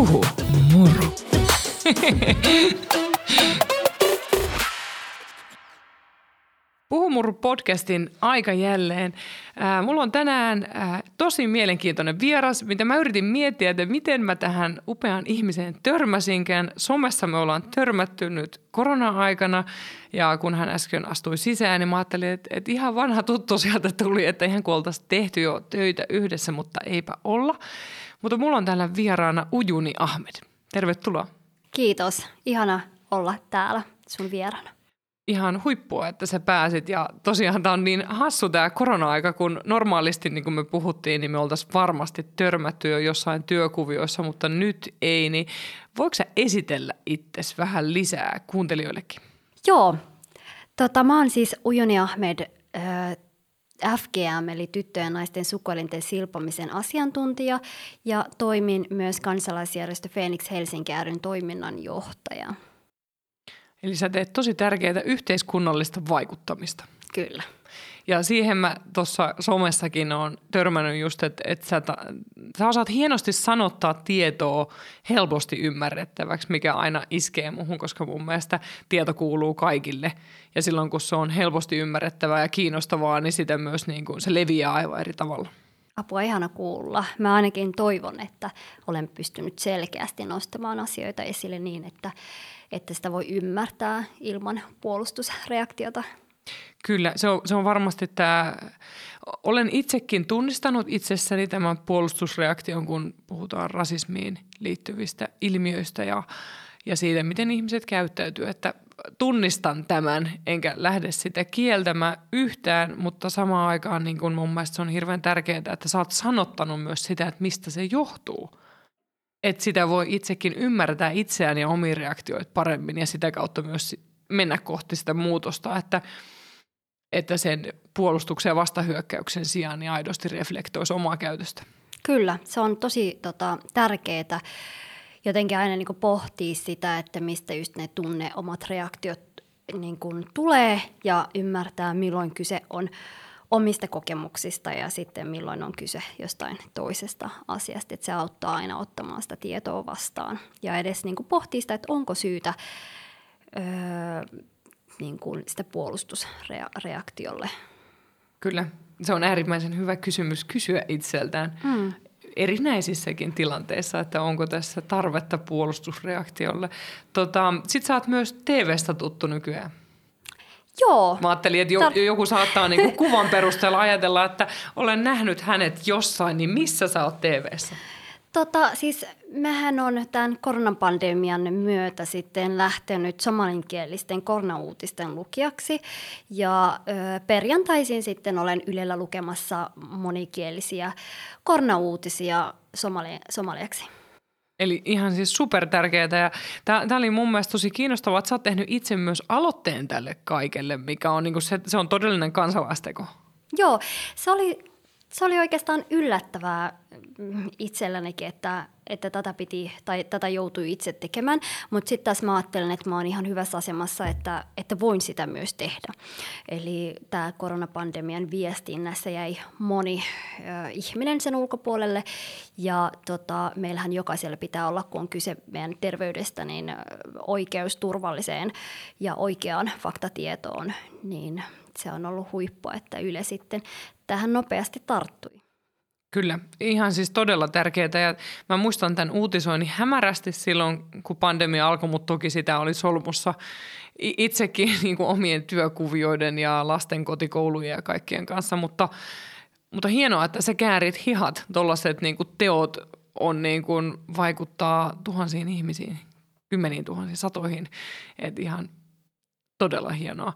Puhu moro. Puhumurru podcastin aika jälleen. Ää, mulla on tänään ää, tosi mielenkiintoinen vieras, mitä mä yritin miettiä, että miten mä tähän upeaan ihmiseen törmäsinkään. Somessa me ollaan törmätty nyt korona-aikana ja kun hän äsken astui sisään, niin mä ajattelin, että, että ihan vanha tuttu sieltä tuli, että ihan kun tehty jo töitä yhdessä, mutta eipä olla. Mutta mulla on täällä vieraana Ujuni Ahmed. Tervetuloa. Kiitos. Ihana olla täällä sun vieraana ihan huippua, että sä pääsit. Ja tosiaan tämä on niin hassu tämä korona-aika, kun normaalisti, niin kuin me puhuttiin, niin me oltaisiin varmasti törmätty jo jossain työkuvioissa, mutta nyt ei. Niin voiko sä esitellä itsesi vähän lisää kuuntelijoillekin? Joo. Tota, mä oon siis Ujuni Ahmed, äh, FGM eli tyttöjen ja naisten sukuelinten silpomisen asiantuntija ja toimin myös kansalaisjärjestö Phoenix Helsinki ryn toiminnanjohtaja. Eli sä teet tosi tärkeää yhteiskunnallista vaikuttamista. Kyllä. Ja siihen mä tuossa somessakin on törmännyt just, että, että sä, sä osaat hienosti sanottaa tietoa helposti ymmärrettäväksi, mikä aina iskee muhun, koska mun mielestä tieto kuuluu kaikille. Ja silloin kun se on helposti ymmärrettävää ja kiinnostavaa, niin sitä myös niin kuin, se leviää aivan eri tavalla. Apua ihana kuulla. Mä ainakin toivon, että olen pystynyt selkeästi nostamaan asioita esille niin, että että sitä voi ymmärtää ilman puolustusreaktiota. Kyllä, se on, se on varmasti tämä, olen itsekin tunnistanut itsessäni tämän puolustusreaktion, kun puhutaan rasismiin liittyvistä ilmiöistä ja, ja siitä, miten ihmiset käyttäytyy, että tunnistan tämän, enkä lähde sitä kieltämään yhtään, mutta samaan aikaan niin kun mun mielestä se on hirveän tärkeää, että sä oot sanottanut myös sitä, että mistä se johtuu. Että sitä voi itsekin ymmärtää itseään ja omiin reaktioita paremmin ja sitä kautta myös mennä kohti sitä muutosta, että, että sen puolustuksen ja vastahyökkäyksen sijaan niin aidosti reflektoisi omaa käytöstä. Kyllä, se on tosi tota, tärkeää jotenkin aina niin pohtia sitä, että mistä just ne tunne omat reaktiot niin tulee ja ymmärtää, milloin kyse on omista kokemuksista ja sitten milloin on kyse jostain toisesta asiasta. Että se auttaa aina ottamaan sitä tietoa vastaan ja edes niin kuin pohtii sitä, että onko syytä öö, niin kuin sitä puolustusreaktiolle. Kyllä, se on äärimmäisen hyvä kysymys kysyä itseltään. Mm erinäisissäkin tilanteissa, että onko tässä tarvetta puolustusreaktiolle. Tota, Sitten sä oot myös TV-stä tuttu nykyään. Joo. Mä ajattelin, että jo, joku saattaa niinku kuvan perusteella ajatella, että olen nähnyt hänet jossain, niin missä sä oot TV-ssä? Tota, siis mähän on tämän koronapandemian myötä sitten lähtenyt somalinkielisten koronauutisten lukijaksi ja ö, perjantaisin sitten olen Ylellä lukemassa monikielisiä koronauutisia somali- somaliaksi. Eli ihan siis super tärkeää. Ja tämä oli mun mielestä tosi kiinnostavaa, että sä oot tehnyt itse myös aloitteen tälle kaikelle, mikä on, niin se, se on todellinen kansalaisteko. Joo, se oli, se oli oikeastaan yllättävää itsellänikin, että että tätä, piti, tai tätä joutui itse tekemään, mutta sitten taas mä ajattelen, että mä oon ihan hyvässä asemassa, että, että voin sitä myös tehdä. Eli tämä koronapandemian viestinnässä jäi moni äh, ihminen sen ulkopuolelle, ja tota, meillähän jokaisella pitää olla, kun on kyse meidän terveydestä, niin oikeus turvalliseen ja oikeaan faktatietoon, niin se on ollut huippua, että Yle sitten tähän nopeasti tarttui. Kyllä, ihan siis todella tärkeää. Ja mä muistan tämän uutisoinnin hämärästi silloin, kun pandemia alkoi, mutta toki sitä oli solmussa itsekin niin kuin omien työkuvioiden ja lasten kotikoulujen ja kaikkien kanssa. Mutta, mutta hienoa, että sä käärit hihat, tuollaiset niin teot on niin kuin, vaikuttaa tuhansiin ihmisiin, kymmeniin tuhansiin, satoihin. Et ihan todella hienoa.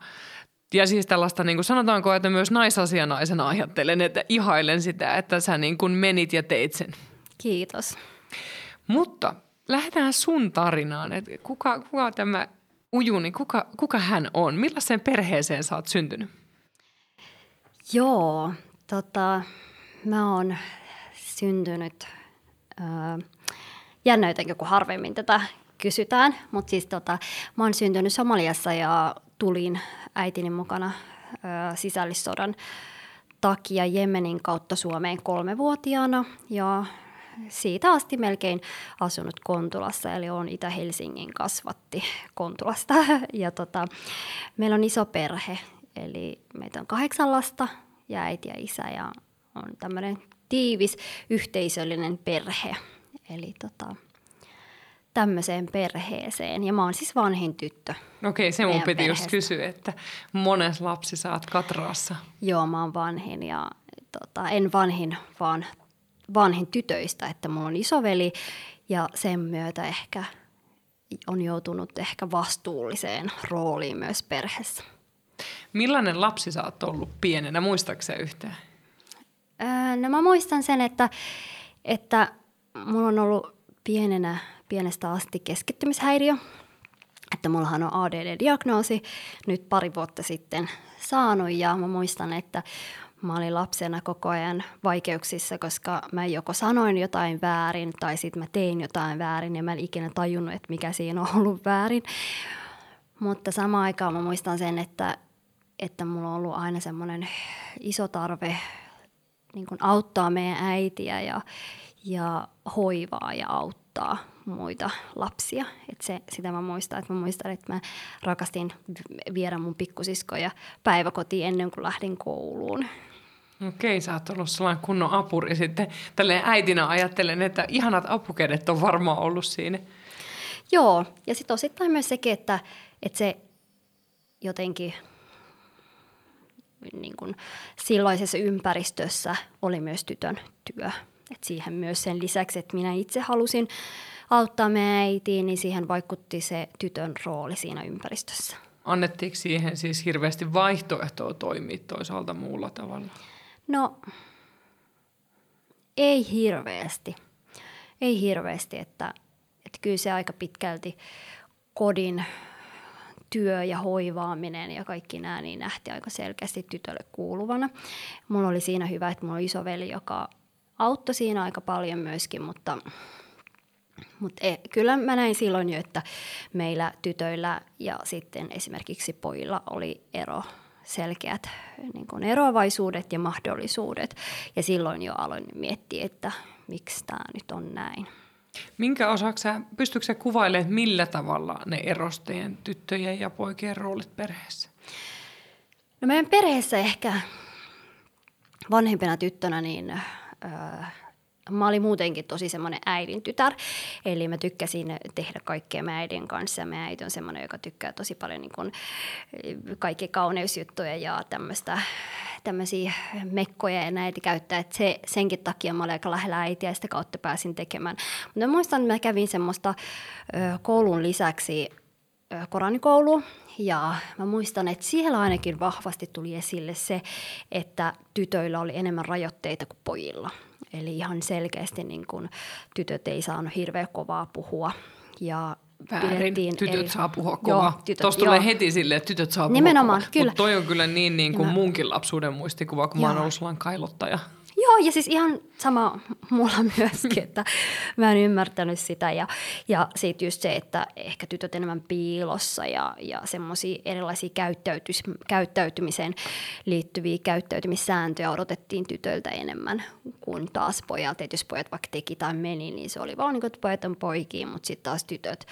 Ja siis tällaista, niin kuin sanotaanko, että myös naisasianaisena ajattelen, että ihailen sitä, että sä niin kuin menit ja teit sen. Kiitos. Mutta lähdetään sun tarinaan. Että kuka, kuka tämä Ujuni, kuka, kuka hän on? Millaiseen perheeseen sä oot syntynyt? Joo, tota, mä oon syntynyt, äh, jännäytänkö kun harvemmin tätä kysytään, mutta siis tota, mä oon syntynyt Somaliassa ja tulin äitini mukana ö, sisällissodan takia Jemenin kautta Suomeen kolmevuotiaana ja siitä asti melkein asunut Kontulassa, eli on Itä-Helsingin kasvatti Kontulasta. Ja tota, meillä on iso perhe, eli meitä on kahdeksan lasta ja äiti ja isä ja on tämmöinen tiivis yhteisöllinen perhe. Eli tota, tämmöiseen perheeseen. Ja mä oon siis vanhin tyttö. Okei, se mun piti perheestä. just kysyä, että mones lapsi saat Katraassa? Joo, mä oon vanhin ja tota, en vanhin, vaan vanhin tytöistä, että mulla on isoveli ja sen myötä ehkä on joutunut ehkä vastuulliseen rooliin myös perheessä. Millainen lapsi sä oot ollut pienenä, muistaakseni yhtään? Öö, no mä muistan sen, että, että mulla on ollut pienenä, pienestä asti keskittymishäiriö, että mullahan on ADD-diagnoosi nyt pari vuotta sitten saanut ja mä muistan, että mä olin lapsena koko ajan vaikeuksissa, koska mä joko sanoin jotain väärin tai sitten mä tein jotain väärin ja mä en ikinä tajunnut, että mikä siinä on ollut väärin. Mutta samaan aikaan mä muistan sen, että, että mulla on ollut aina semmoinen iso tarve niin auttaa meidän äitiä ja, ja hoivaa ja auttaa muita lapsia. Et se, sitä mä muistan, että mä muistan, että mä rakastin viedä mun pikkusiskoja päiväkotiin ennen kuin lähdin kouluun. Okei, sä oot ollut sellainen kunnon apuri sitten. Tälleen äitinä ajattelen, että ihanat apukädet on varmaan ollut siinä. Joo, ja sitten osittain myös sekin, että, että se jotenkin niin kuin silloisessa ympäristössä oli myös tytön työ. Et siihen myös sen lisäksi, että minä itse halusin auttaa meidän äitiin, niin siihen vaikutti se tytön rooli siinä ympäristössä. Annettiinko siihen siis hirveästi vaihtoehtoa toimia toisaalta muulla tavalla? No, ei hirveästi. Ei hirveästi, että, että kyllä se aika pitkälti kodin työ ja hoivaaminen ja kaikki nämä niin nähti aika selkeästi tytölle kuuluvana. Mulla oli siinä hyvä, että mulla oli isoveli, joka auttoi siinä aika paljon myöskin, mutta, mutta e, kyllä mä näin silloin jo, että meillä tytöillä ja sitten esimerkiksi pojilla oli ero selkeät niin kuin eroavaisuudet ja mahdollisuudet. Ja silloin jo aloin miettiä, että miksi tämä nyt on näin. Minkä osaksi pystytkö sä kuvailemaan, millä tavalla ne erosteen tyttöjen ja poikien roolit perheessä? No meidän perheessä ehkä vanhempina tyttönä, niin öö, mä olin muutenkin tosi semmoinen äidin tytär, eli mä tykkäsin tehdä kaikkea mä äidin kanssa. Mä äiti on semmoinen, joka tykkää tosi paljon niin kuin kaikki kauneusjuttuja ja tämmöistä tämmöisiä mekkoja ja näitä käyttää, että se, senkin takia mä olin aika lähellä äitiä ja sitä kautta pääsin tekemään. Mutta muistan, että mä kävin semmoista koulun lisäksi ö, koranikoulua ja mä muistan, että siellä ainakin vahvasti tuli esille se, että tytöillä oli enemmän rajoitteita kuin pojilla. Eli ihan selkeästi niin kun, tytöt ei saanut hirveän kovaa puhua ja Väärin. Tytöt eli, saa puhua kova. Tuosta tulee heti silleen, että tytöt saa Nimenomaan, puhua kova. Mutta toi on kyllä niin, niin kuin munkin lapsuuden muistikuva, kun joo. mä oon ollut sellainen kailottaja. Joo, ja siis ihan sama mulla myöskin, että mä en ymmärtänyt sitä. Ja, ja siitä just se, että ehkä tytöt enemmän piilossa ja, ja semmoisia erilaisia käyttäytymiseen liittyviä käyttäytymissääntöjä odotettiin tytöiltä enemmän kuin taas pojalta. Että jos pojat vaikka teki tai meni, niin se oli vaan niin kuin, että pojat on poikia, mutta sitten taas tytöt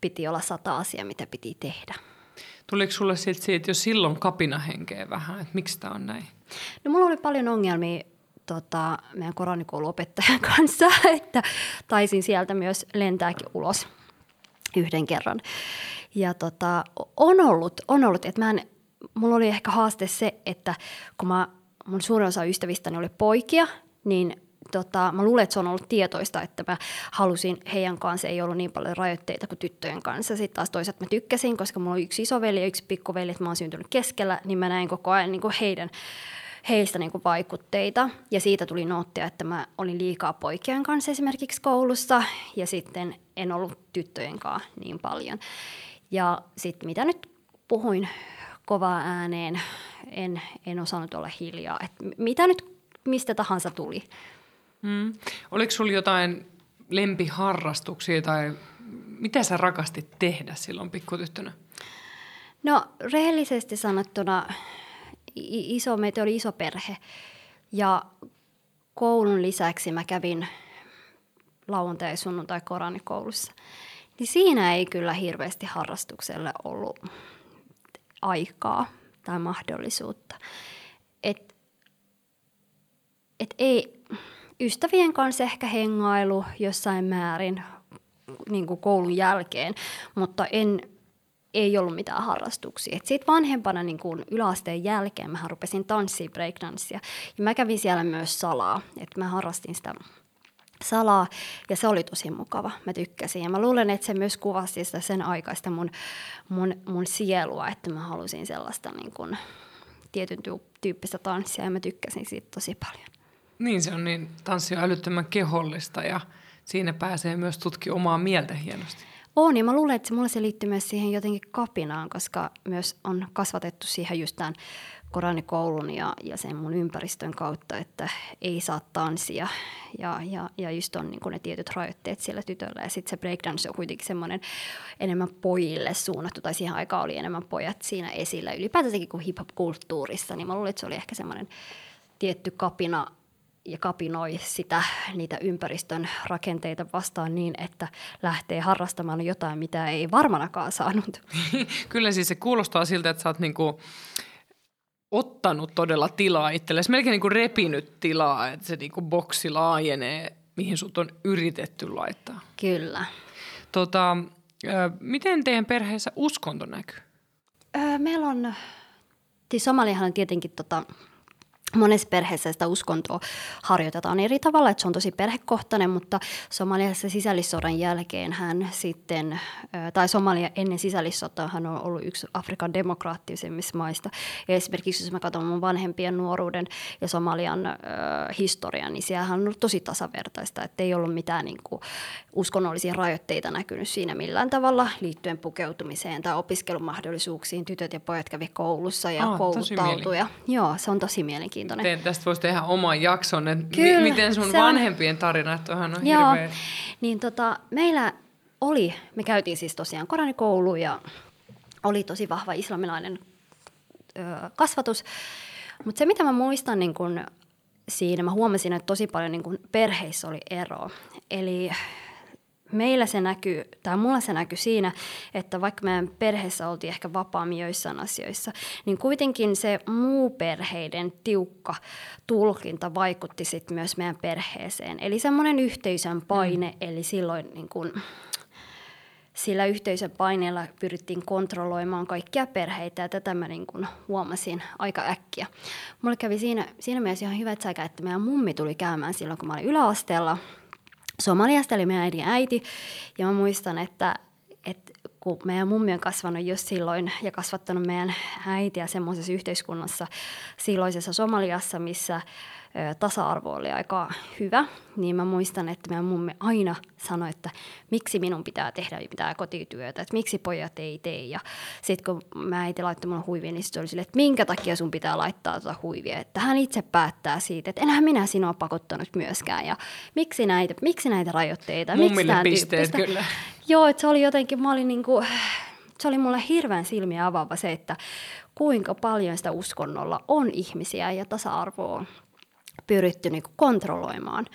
piti olla sata asiaa, mitä piti tehdä. Tuliko sulle siitä, siitä jo silloin kapinahenkeä vähän, että miksi tämä on näin? No mulla oli paljon ongelmia tota, meidän koronikouluopettajan kanssa, että taisin sieltä myös lentääkin ulos yhden kerran. Ja tota, on ollut, on ollut, että mä en, mulla oli ehkä haaste se, että kun mä, mun suurin osa ystävistäni oli poikia, niin tota, mä luulen, että se on ollut tietoista, että mä halusin heidän kanssa, ei ollut niin paljon rajoitteita kuin tyttöjen kanssa. Sitten taas toisaalta mä tykkäsin, koska mulla on yksi isoveli ja yksi pikkuveli, että mä oon syntynyt keskellä, niin mä näin koko ajan niin kuin heidän heistä niin kuin vaikutteita. Ja siitä tuli noottia, että mä olin liikaa poikien kanssa esimerkiksi koulussa ja sitten en ollut tyttöjen kanssa niin paljon. Ja sitten mitä nyt puhuin kovaa ääneen, en, en osannut olla hiljaa. Et mitä nyt mistä tahansa tuli. Mm. Oliko sinulla jotain lempiharrastuksia tai mitä sä rakastit tehdä silloin pikkutyttönä? No rehellisesti sanottuna iso, meitä oli iso perhe. Ja koulun lisäksi mä kävin lauantai- sunnuntai koranikoulussa. Niin siinä ei kyllä hirveästi harrastukselle ollut aikaa tai mahdollisuutta. Et, et ei, ystävien kanssa ehkä hengailu jossain määrin niin kuin koulun jälkeen, mutta en, ei ollut mitään harrastuksia. Sitten vanhempana niin kuin yläasteen jälkeen mä rupesin tanssia breakdanssia. Ja mä kävin siellä myös salaa, että mä harrastin sitä salaa ja se oli tosi mukava. Mä tykkäsin ja mä luulen, että se myös kuvasti sitä sen aikaista mun, mun, mun sielua, että mä halusin sellaista niin kuin, tietyn tyyppistä tanssia ja mä tykkäsin siitä tosi paljon. Niin, se on niin, tanssi on älyttömän kehollista ja siinä pääsee myös tutki omaa mieltä hienosti. On, ja mä luulen, että mulla se liittyy myös siihen jotenkin kapinaan, koska myös on kasvatettu siihen just tämän koranikoulun ja, ja sen mun ympäristön kautta, että ei saa tanssia ja, ja, ja just on niin ne tietyt rajoitteet siellä tytöllä. Ja sitten se breakdance on kuitenkin semmoinen enemmän pojille suunnattu, tai siihen aikaan oli enemmän pojat siinä esillä. Ylipäätänsäkin kuin hip-hop-kulttuurissa, niin mä luulen, että se oli ehkä semmoinen tietty kapina ja kapinoi sitä, niitä ympäristön rakenteita vastaan niin, että lähtee harrastamaan jotain, mitä ei varmanakaan saanut. Kyllä siis se kuulostaa siltä, että sä oot niinku ottanut todella tilaa itsellesi, melkein niinku repinyt tilaa, että se niinku boksi laajenee, mihin sut on yritetty laittaa. Kyllä. Tota, miten teidän perheessä uskonto näkyy? meillä on, siis Somaliahan on tietenkin tota, Monessa perheessä sitä uskontoa harjoitetaan eri tavalla, että se on tosi perhekohtainen, mutta Somaliassa sisällissodan jälkeen hän sitten, tai Somalia ennen sisällissotaa hän on ollut yksi Afrikan demokraattisemmista maista. Ja esimerkiksi jos mä katson mun vanhempien nuoruuden ja Somalian äh, historian, niin siellä on ollut tosi tasavertaista, että ei ollut mitään niin kuin, uskonnollisia rajoitteita näkynyt siinä millään tavalla liittyen pukeutumiseen tai opiskelumahdollisuuksiin. Tytöt ja pojat kävi koulussa ja oh, kouluttautuja. Joo, se on tosi mielenkiintoista mielenkiintoinen. Teen, tästä voisi tehdä oman jakson, että Kyllä, mi- miten sun vanhempien on... tarina, että on Joo, hirveä. niin tota, meillä oli, me käytiin siis tosiaan koranikoulu ja oli tosi vahva islamilainen ö, kasvatus. Mutta se, mitä mä muistan niin kun siinä, mä huomasin, että tosi paljon niin kun perheissä oli ero. Eli meillä se näkyy, tai mulla se näkyy siinä, että vaikka meidän perheessä oltiin ehkä vapaammin joissain asioissa, niin kuitenkin se muu perheiden tiukka tulkinta vaikutti sitten myös meidän perheeseen. Eli semmoinen yhteisön paine, mm. eli silloin niin kun, sillä yhteisön paineella pyrittiin kontrolloimaan kaikkia perheitä ja tätä mä niin kun huomasin aika äkkiä. Mulle kävi siinä, siinä mielessä ihan hyvä säkä, että meidän mummi tuli käymään silloin, kun mä olin yläasteella – Somaliasta oli meidän äidin äiti. Ja mä muistan, että, että kun meidän mummi on kasvanut just silloin ja kasvattanut meidän äitiä semmoisessa yhteiskunnassa silloisessa Somaliassa, missä tasa-arvo oli aika hyvä, niin mä muistan, että meidän mummi aina sanoi, että miksi minun pitää tehdä mitään kotityötä, että miksi pojat ei tee. Ja sitten kun mä äiti laittoi mulle huivia, niin sitten oli sille, että minkä takia sun pitää laittaa tuota huivia, että hän itse päättää siitä, että enhän minä sinua pakottanut myöskään. Ja miksi näitä, miksi näitä rajoitteita? Mummille miksi pisteet kyllä. Joo, että se oli jotenkin, mä olin niin kuin, se oli mulle hirveän silmiä avaava se, että kuinka paljon sitä uskonnolla on ihmisiä ja tasa-arvoa pyritty niin kuin kontrolloimaan.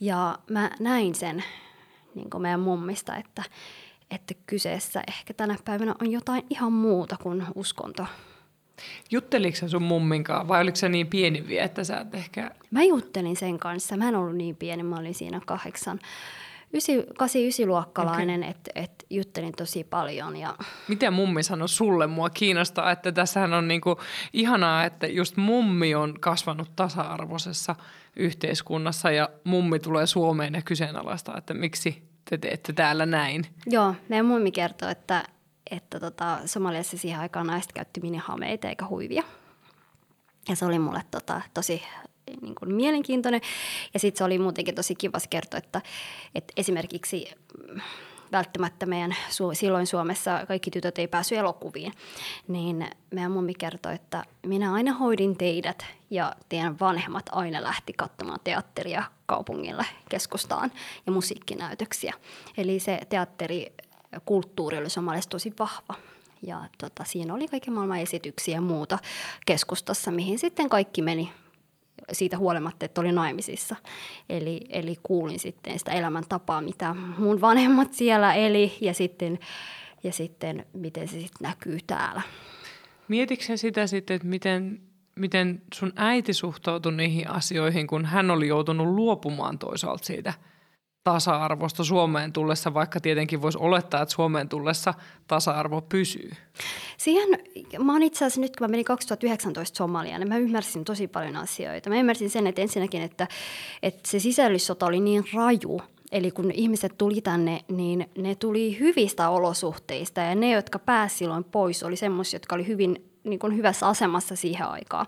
Ja mä näin sen niin kuin meidän mummista, että, että kyseessä ehkä tänä päivänä on jotain ihan muuta kuin uskonto. Jutteliko sun mumminkaan vai oliko se niin pieni vielä, että sä et ehkä... Mä juttelin sen kanssa. Mä en ollut niin pieni, mä olin siinä kahdeksan 8-9-luokkalainen, okay. että et juttelin tosi paljon. Ja... Miten mummi sanoi sulle? Mua kiinnostaa, että tässähän on niinku ihanaa, että just mummi on kasvanut tasa-arvoisessa yhteiskunnassa ja mummi tulee Suomeen ja kyseenalaistaa, että miksi te teette täällä näin. Joo, meidän mummi kertoo, että, että tota, Somaliassa siihen aikaan naiset käytti minihameita eikä huivia. Ja se oli mulle tota, tosi niin kuin mielenkiintoinen. Ja sitten se oli muutenkin tosi kiva kertoa, että, että esimerkiksi mm, välttämättä meidän silloin Suomessa kaikki tytöt ei päässyt elokuviin, niin meidän mummi kertoi, että minä aina hoidin teidät ja teidän vanhemmat aina lähti katsomaan teatteria kaupungille keskustaan ja musiikkinäytöksiä. Eli se teatterikulttuuri oli somalaisessa tosi vahva. Ja tota, siinä oli kaiken maailman esityksiä ja muuta keskustassa, mihin sitten kaikki meni siitä huolimatta, että oli naimisissa. Eli, eli kuulin sitten sitä elämäntapaa, mitä mun vanhemmat siellä eli ja sitten, ja sitten miten se sitten näkyy täällä. Mietitkö sitä sitten, että miten, miten sun äiti suhtautui niihin asioihin, kun hän oli joutunut luopumaan toisaalta siitä – tasa-arvosta Suomeen tullessa, vaikka tietenkin voisi olettaa, että Suomeen tullessa tasa-arvo pysyy? Siihen, mä oon itse asiassa nyt, kun mä menin 2019 Somaliaan, niin mä ymmärsin tosi paljon asioita. Mä ymmärsin sen, että ensinnäkin, että, että se sisällissota oli niin raju, Eli kun ihmiset tuli tänne, niin ne tuli hyvistä olosuhteista ja ne, jotka pääsivät silloin pois, oli semmoisia, jotka oli hyvin niin kuin hyvässä asemassa siihen aikaan.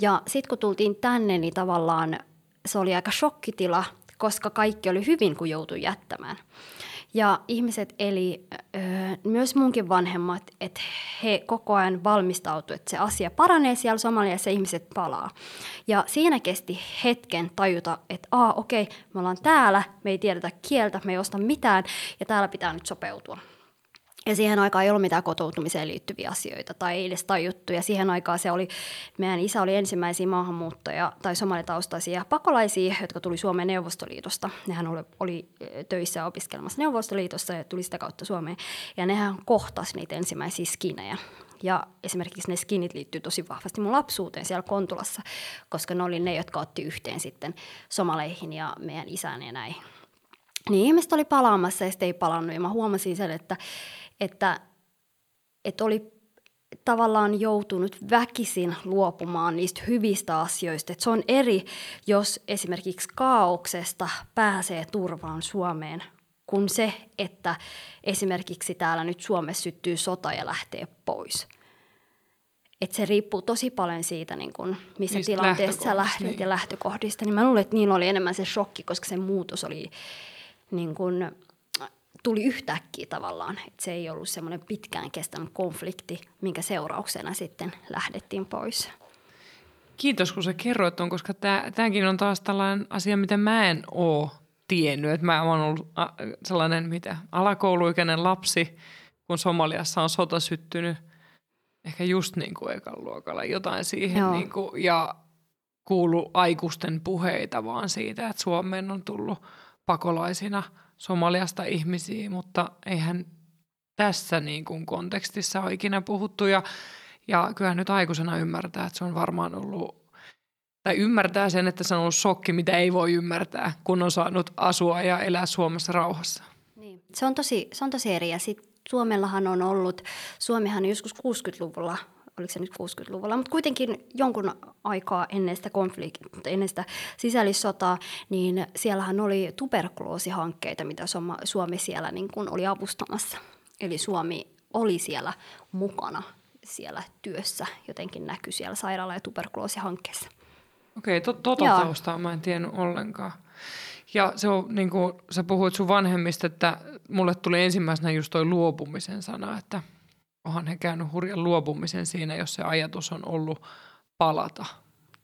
Ja sitten kun tultiin tänne, niin tavallaan se oli aika shokkitila koska kaikki oli hyvin, kun joutui jättämään. Ja ihmiset eli, myös munkin vanhemmat, että he koko ajan valmistautuivat, että se asia paranee siellä Somaliassa ja ihmiset palaa. Ja siinä kesti hetken tajuta, että aa okei, me ollaan täällä, me ei tiedetä kieltä, me ei osta mitään ja täällä pitää nyt sopeutua. Ja siihen aikaan ei ollut mitään kotoutumiseen liittyviä asioita tai ei edes tajuttu. Ja siihen aikaan se oli, meidän isä oli ensimmäisiä maahanmuuttajia tai somalitaustaisia pakolaisia, jotka tuli Suomen Neuvostoliitosta. Nehän oli, oli töissä opiskelemassa Neuvostoliitossa ja tuli sitä kautta Suomeen. Ja nehän kohtasi niitä ensimmäisiä skinejä. Ja esimerkiksi ne skinit liittyy tosi vahvasti mun lapsuuteen siellä Kontulassa, koska ne oli ne, jotka otti yhteen sitten somaleihin ja meidän isään ja näin. Niin ihmiset oli palaamassa ja sitten ei palannut. Ja mä huomasin sen, että että, että oli tavallaan joutunut väkisin luopumaan niistä hyvistä asioista. Että se on eri, jos esimerkiksi kaauksesta pääsee turvaan Suomeen, kuin se, että esimerkiksi täällä nyt Suomessa syttyy sota ja lähtee pois. Et se riippuu tosi paljon siitä, niin kun, missä Niistä tilanteessa sä lähdet niin. ja lähtökohdista. Niin mä luulen, että niillä oli enemmän se shokki, koska se muutos oli niin kun, tuli yhtäkkiä tavallaan. Että se ei ollut semmoinen pitkään kestänyt konflikti, minkä seurauksena sitten lähdettiin pois. Kiitos, kun sä kerroit on, koska tämäkin on taas tällainen asia, mitä mä en oo tiennyt. Että mä oon ollut sellainen mitä, alakouluikäinen lapsi, kun Somaliassa on sota syttynyt ehkä just niin kuin ekan luokalla jotain siihen. Niin kuin, ja kuulu aikuisten puheita vaan siitä, että Suomeen on tullut pakolaisina – Somaliasta ihmisiä, mutta eihän tässä niin kuin kontekstissa ole ikinä puhuttu. Ja, ja kyllähän nyt aikuisena ymmärtää, että se on varmaan ollut, tai ymmärtää sen, että se on ollut shokki, mitä ei voi ymmärtää, kun on saanut asua ja elää Suomessa rauhassa. Niin. Se, on tosi, se on tosi eri. Ja sit Suomellahan on ollut, Suomihan joskus 60-luvulla oliko se nyt 60-luvulla, mutta kuitenkin jonkun aikaa ennen sitä konfliktia, ennen sitä sisällissotaa, niin siellähän oli tuberkuloosihankkeita, mitä Suomi siellä niin kuin oli avustamassa. Eli Suomi oli siellä mukana siellä työssä, jotenkin näkyy siellä sairaala- ja tuberkuloosihankkeessa. Okei, to, tota taustaa mä en tiennyt ollenkaan. Ja se on, niin kuin sä puhuit sun vanhemmista, että mulle tuli ensimmäisenä just toi luopumisen sana, että – onhan he käynyt hurjan luopumisen siinä, jos se ajatus on ollut palata.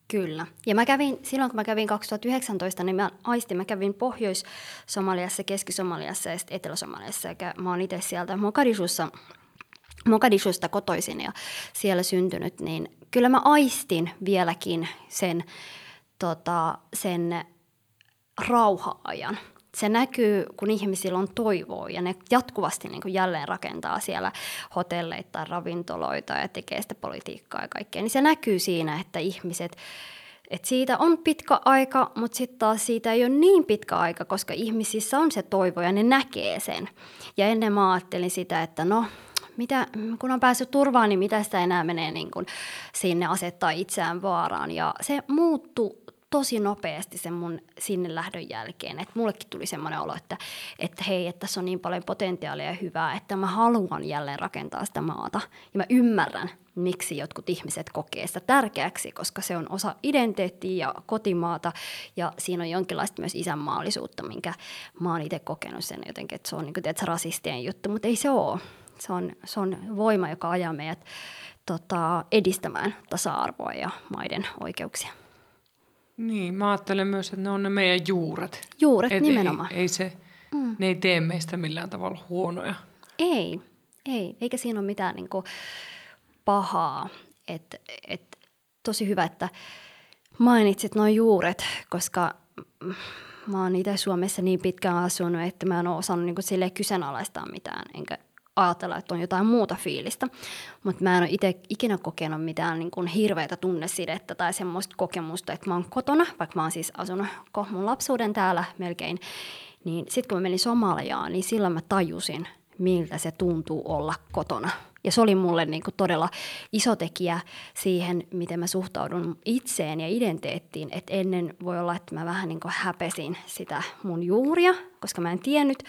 Kyllä. Ja mä kävin, silloin kun mä kävin 2019, niin mä aistin, mä kävin Pohjois-Somaliassa, Keski-Somaliassa ja Etelä-Somaliassa. Ja mä oon itse sieltä Mogadishussa, Mogadishusta kotoisin ja siellä syntynyt, niin kyllä mä aistin vieläkin sen, tota, sen rauha-ajan – se näkyy, kun ihmisillä on toivoa ja ne jatkuvasti niin kuin jälleen rakentaa siellä hotelleita ravintoloita ja tekee sitä politiikkaa ja kaikkea. Niin se näkyy siinä, että ihmiset, että siitä on pitkä aika, mutta sitten taas siitä ei ole niin pitkä aika, koska ihmisissä on se toivo ja ne näkee sen. Ja ennen mä ajattelin sitä, että no, mitä, kun on päässyt turvaan, niin mitä sitä enää menee niin kuin sinne asettaa itseään vaaraan. Ja se muuttuu tosi nopeasti sen mun sinne lähdön jälkeen. Että mullekin tuli semmoinen olo, että, että hei, että tässä on niin paljon potentiaalia ja hyvää, että mä haluan jälleen rakentaa sitä maata. Ja mä ymmärrän, miksi jotkut ihmiset kokee sitä tärkeäksi, koska se on osa identiteettiä ja kotimaata. Ja siinä on jonkinlaista myös isänmaallisuutta, minkä mä oon itse kokenut sen jotenkin, että se on niin kuin, tiedätkö, rasistien juttu, mutta ei se ole. Se on, se on voima, joka ajaa meidät tota, edistämään tasa-arvoa ja maiden oikeuksia. Niin, mä ajattelen myös, että ne on ne meidän juuret. Juuret Et nimenomaan. Ei, ei se, mm. Ne ei tee meistä millään tavalla huonoja. Ei, ei. Eikä siinä ole mitään niin kuin pahaa. Et, et, tosi hyvä, että mainitsit nuo juuret, koska mä oon itse Suomessa niin pitkään asunut, että mä en ole osannut niin sille kyseenalaistaa mitään, enkä ajatella, että on jotain muuta fiilistä. Mutta mä en ole itse ikinä kokenut mitään niin kuin hirveätä tunnesidettä tai semmoista kokemusta, että mä oon kotona, vaikka mä oon siis asunut mun lapsuuden täällä melkein. Niin sitten kun mä menin Somaliaan, niin silloin mä tajusin, miltä se tuntuu olla kotona. Ja se oli mulle niin kuin todella iso tekijä siihen, miten mä suhtaudun itseen ja identiteettiin. Että ennen voi olla, että mä vähän niin kuin häpesin sitä mun juuria, koska mä en tiennyt.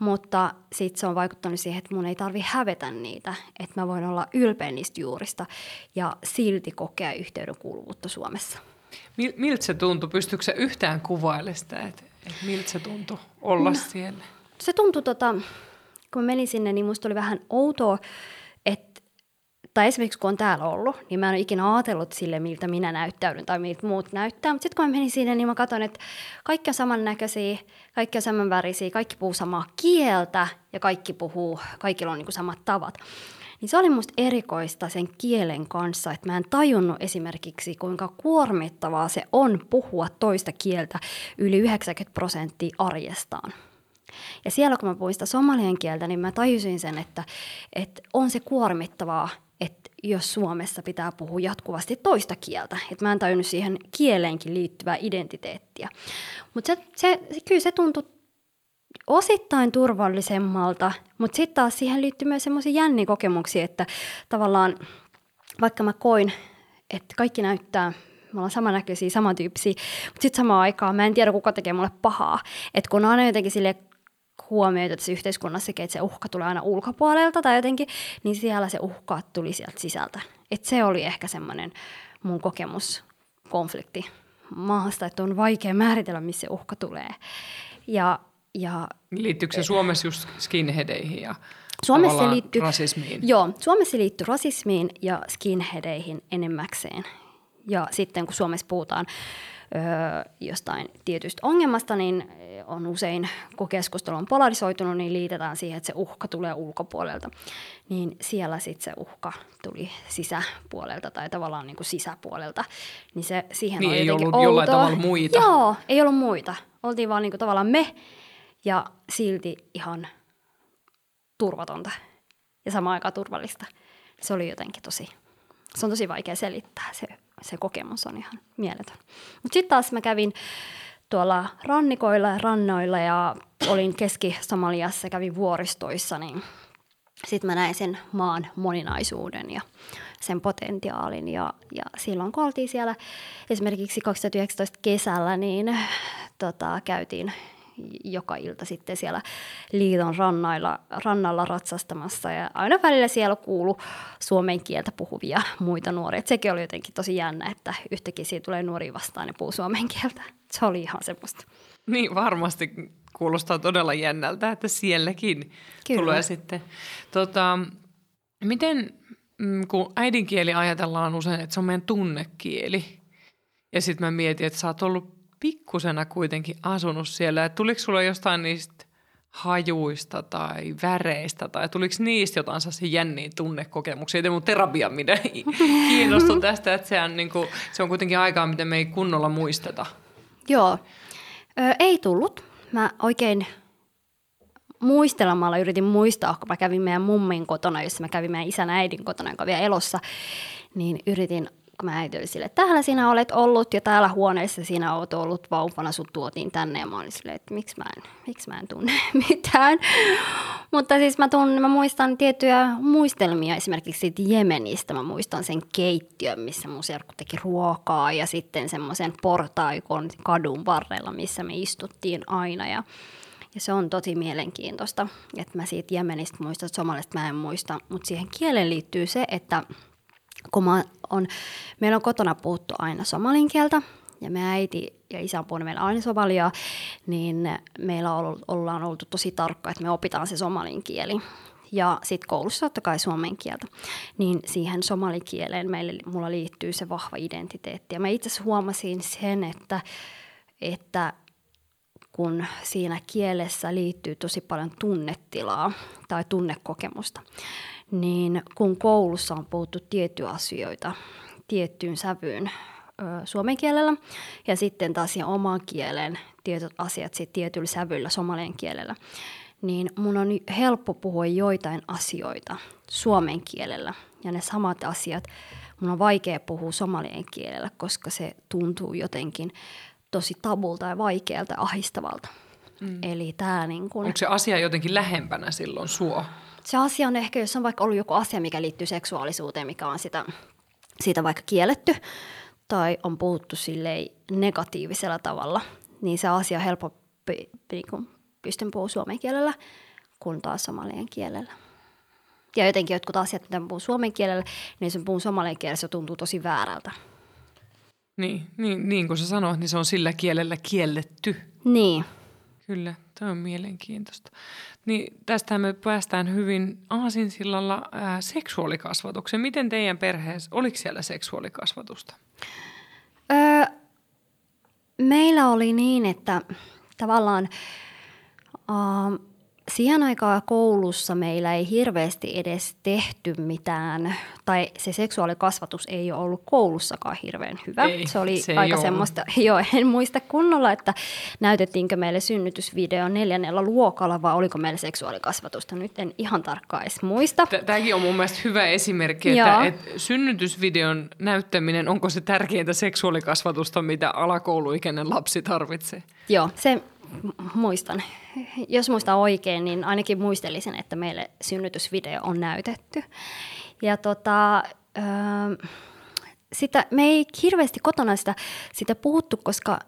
Mutta sitten se on vaikuttanut siihen, että mun ei tarvi hävetä niitä. Että mä voin olla ylpeä niistä juurista ja silti kokea yhteydenkuuluvuutta Suomessa. Miltä se tuntui? Pystyykö se yhtään kuvailemaan sitä, että, että miltä se tuntui olla no, siellä? Se tuntui, tota, kun mä menin sinne, niin musta oli vähän outoa, tai esimerkiksi kun on täällä ollut, niin mä en ole ikinä ajatellut sille, miltä minä näyttäydyn tai miltä muut näyttää. Mutta sitten kun mä menin sinne, niin mä katson, että kaikki on samannäköisiä, kaikki on samanvärisiä, kaikki puhuu samaa kieltä ja kaikki puhuu, kaikilla on niin kuin samat tavat. Niin se oli musta erikoista sen kielen kanssa, että mä en tajunnut esimerkiksi, kuinka kuormittavaa se on puhua toista kieltä yli 90 prosenttia arjestaan. Ja siellä kun mä puhuin sitä somalien kieltä, niin mä tajusin sen, että, että on se kuormittavaa, jos Suomessa pitää puhua jatkuvasti toista kieltä. Että mä en tajunnut siihen kieleenkin liittyvää identiteettiä. Mutta se, se, kyllä se tuntui osittain turvallisemmalta, mutta sitten taas siihen liittyy myös semmoisia jänniä kokemuksia, että tavallaan vaikka mä koin, että kaikki näyttää me ollaan samannäköisiä, samantyyppisiä, mutta sitten samaan aikaan mä en tiedä, kuka tekee mulle pahaa. Että kun on aina jotenkin sille huomioita tässä yhteiskunnassa, että se uhka tulee aina ulkopuolelta tai jotenkin, niin siellä se uhka tuli sieltä sisältä. Et se oli ehkä semmoinen mun kokemus konflikti maasta, että on vaikea määritellä, missä se uhka tulee. Ja, ja, Liittyykö se Suomessa just skinheadeihin ja Suomessa se liittyy, rasismiin? Joo, Suomessa liittyy rasismiin ja skinheadeihin enemmäkseen. Ja sitten kun Suomessa puhutaan öö, jostain tietystä ongelmasta, niin on usein, kun keskustelu on polarisoitunut, niin liitetään siihen, että se uhka tulee ulkopuolelta. Niin siellä sitten se uhka tuli sisäpuolelta tai tavallaan niin kuin sisäpuolelta. Niin se siihen niin oli ei ollut outoa. jollain tavalla muita. Joo, ei ollut muita. Oltiin vaan niin kuin tavallaan me ja silti ihan turvatonta ja samaan aikaan turvallista. Se oli jotenkin tosi, se on tosi vaikea selittää se se kokemus on ihan mieletön. Mutta sitten taas mä kävin tuolla rannikoilla ja rannoilla ja olin Keski-Somaliassa, kävin vuoristoissa, niin sitten mä näin sen maan moninaisuuden ja sen potentiaalin. Ja, ja silloin kun oltiin siellä esimerkiksi 2019 kesällä, niin tota, käytiin joka ilta sitten siellä liiton rannailla, rannalla ratsastamassa ja aina välillä siellä kuulu suomen kieltä puhuvia muita nuoria. Et sekin oli jotenkin tosi jännä, että yhtäkkiä siitä tulee nuori vastaan ja puhuu suomen kieltä. Se oli ihan semmoista. Niin, varmasti kuulostaa todella jännältä, että sielläkin Kyllä. tulee sitten. Tota, miten, mm, kun äidinkieli ajatellaan usein, että se on meidän tunnekieli, ja sitten mä mietin, että sä oot ollut pikkusena kuitenkin asunut siellä. Et tuliko sulla jostain niistä hajuista tai väreistä tai tuliko niistä jotain sellaisia jänniä tunnekokemuksia? Ei mun terapia mitä kiinnostui tästä, että se on, niin kuin, se on kuitenkin aikaa, mitä me ei kunnolla muisteta. Joo, Ö, ei tullut. Mä oikein muistelemalla yritin muistaa, kun mä kävin meidän mummin kotona, jossa mä kävin meidän isän äidin kotona, joka vielä elossa, niin yritin kun mä äiti oli sille, että täällä sinä olet ollut ja täällä huoneessa sinä olet ollut vauvana, sut tuotiin tänne ja mä olin silleen, että miksi mä en, miksi mä en tunne mitään. Mutta siis mä, tunnen, mä muistan tiettyjä muistelmia esimerkiksi siitä Jemenistä. Mä muistan sen keittiön, missä mun serkku teki ruokaa ja sitten semmoisen portaikon kadun varrella, missä me istuttiin aina ja ja se on tosi mielenkiintoista, että mä siitä Jemenistä muistan, somalista mä en muista, mutta siihen kielen liittyy se, että kun mä on, meillä on kotona puhuttu aina somalin kieltä, ja me äiti ja isä on puhunut meillä aina somalia, niin meillä on, ollaan oltu tosi tarkka, että me opitaan se somalin kieli. Ja sitten koulussa totta kai suomen kieltä. Niin siihen somalikieleen meille, mulla liittyy se vahva identiteetti. Ja mä itse huomasin sen, että, että kun siinä kielessä liittyy tosi paljon tunnetilaa tai tunnekokemusta, niin kun koulussa on puhuttu tiettyjä asioita tiettyyn sävyyn ö, suomen kielellä ja sitten taas ihan oman kielen tietyt asiat sit tietyllä sävyllä somalien kielellä. Niin mun on helppo puhua joitain asioita suomen kielellä ja ne samat asiat mun on vaikea puhua somalien kielellä, koska se tuntuu jotenkin tosi tabulta ja vaikealta ja ahistavalta. Mm. Eli tää niin kun... Onko se asia jotenkin lähempänä silloin sua? Se asia on ehkä, jos on vaikka ollut joku asia, mikä liittyy seksuaalisuuteen, mikä on sitä, siitä vaikka kielletty, tai on puhuttu silleen negatiivisella tavalla, niin se asia on helpompi, niin kun pystyn puhumaan suomen kielellä kuin taas somalien kielellä. Ja jotenkin jotkut asiat, mitä mä puhun suomen kielellä, niin jos mä puhun somalien kielellä, se tuntuu tosi väärältä. Niin, niin, niin kuin sä sanoit, niin se on sillä kielellä kielletty. Niin. Kyllä, tämä on mielenkiintoista. Niin tästä me päästään hyvin aasinsillalla ää, seksuaalikasvatukseen. Miten teidän perheessä, oliko siellä seksuaalikasvatusta? Öö, meillä oli niin, että tavallaan... Uh, siihen aikaan koulussa meillä ei hirveästi edes tehty mitään, tai se seksuaalikasvatus ei ole ollut koulussakaan hirveän hyvä. Ei, se oli se aika semmoista, joo, en muista kunnolla, että näytettiinkö meille synnytysvideo neljännellä luokalla vai oliko meillä seksuaalikasvatusta. Nyt en ihan tarkkaan edes muista. Tämäkin on mun mielestä hyvä esimerkki, että, että synnytysvideon näyttäminen, onko se tärkeintä seksuaalikasvatusta, mitä alakouluikäinen lapsi tarvitsee? Joo, se muistan. Jos muistan oikein, niin ainakin muistelisin, että meille synnytysvideo on näytetty. Ja tota, öö, sitä, me ei hirveästi kotona sitä, sitä puhuttu, koska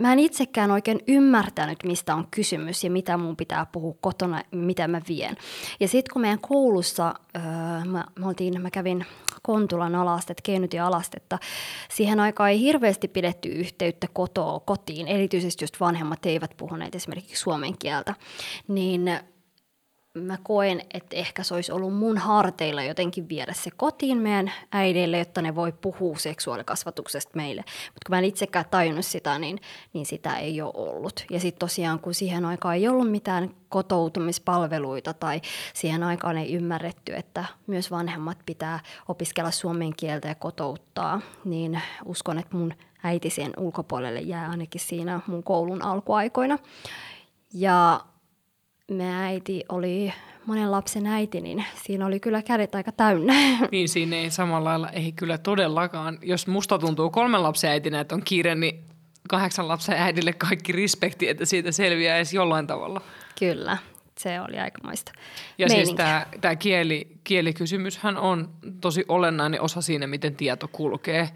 mä en itsekään oikein ymmärtänyt, mistä on kysymys ja mitä mun pitää puhua kotona, mitä mä vien. Ja sitten kun meidän koulussa, öö, mä, mä, oltiin, mä kävin Kontulan alastet, Keenytin alastetta, siihen aikaan ei hirveästi pidetty yhteyttä kotoa, kotiin, erityisesti just vanhemmat eivät puhuneet esimerkiksi suomen kieltä, niin mä koen, että ehkä se olisi ollut mun harteilla jotenkin viedä se kotiin meidän äideille, jotta ne voi puhua seksuaalikasvatuksesta meille. Mutta kun mä en itsekään tajunnut sitä, niin, niin sitä ei ole ollut. Ja sitten tosiaan, kun siihen aikaan ei ollut mitään kotoutumispalveluita tai siihen aikaan ei ymmärretty, että myös vanhemmat pitää opiskella suomen kieltä ja kotouttaa, niin uskon, että mun äiti sen ulkopuolelle jää ainakin siinä mun koulun alkuaikoina. Ja me äiti oli monen lapsen äiti, niin siinä oli kyllä kädet aika täynnä. Niin siinä ei samalla lailla, ei kyllä todellakaan. Jos musta tuntuu kolmen lapsen äitinä, että on kiire, niin kahdeksan lapsen äidille kaikki respekti, että siitä selviää edes jollain tavalla. Kyllä, se oli aikamoista. Ja Meininkä. siis tämä, tämä kieli, kielikysymyshän on tosi olennainen osa siinä, miten tieto kulkee.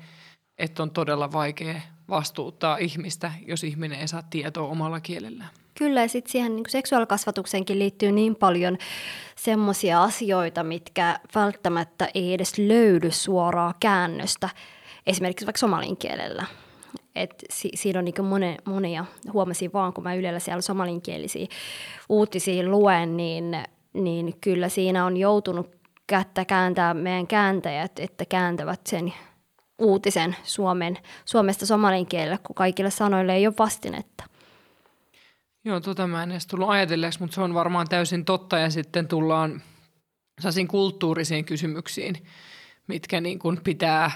Että on todella vaikea vastuuttaa ihmistä, jos ihminen ei saa tietoa omalla kielellään. Kyllä, ja sitten siihen niin seksuaalikasvatukseenkin liittyy niin paljon semmoisia asioita, mitkä välttämättä ei edes löydy suoraa käännöstä, esimerkiksi vaikka somalin kielellä. Et si- siinä on niin monen, monia, huomasin vaan, kun mä ylellä siellä somalinkielisiä uutisia luen, niin, niin kyllä siinä on joutunut kättä kääntää meidän kääntäjät, että kääntävät sen uutisen Suomen, Suomesta somalin kielelle, kun kaikille sanoille ei ole vastinetta. Joo, tota mä en edes tullut ajatelleeksi, mutta se on varmaan täysin totta ja sitten tullaan sellaisiin kulttuurisiin kysymyksiin, mitkä niin kuin pitää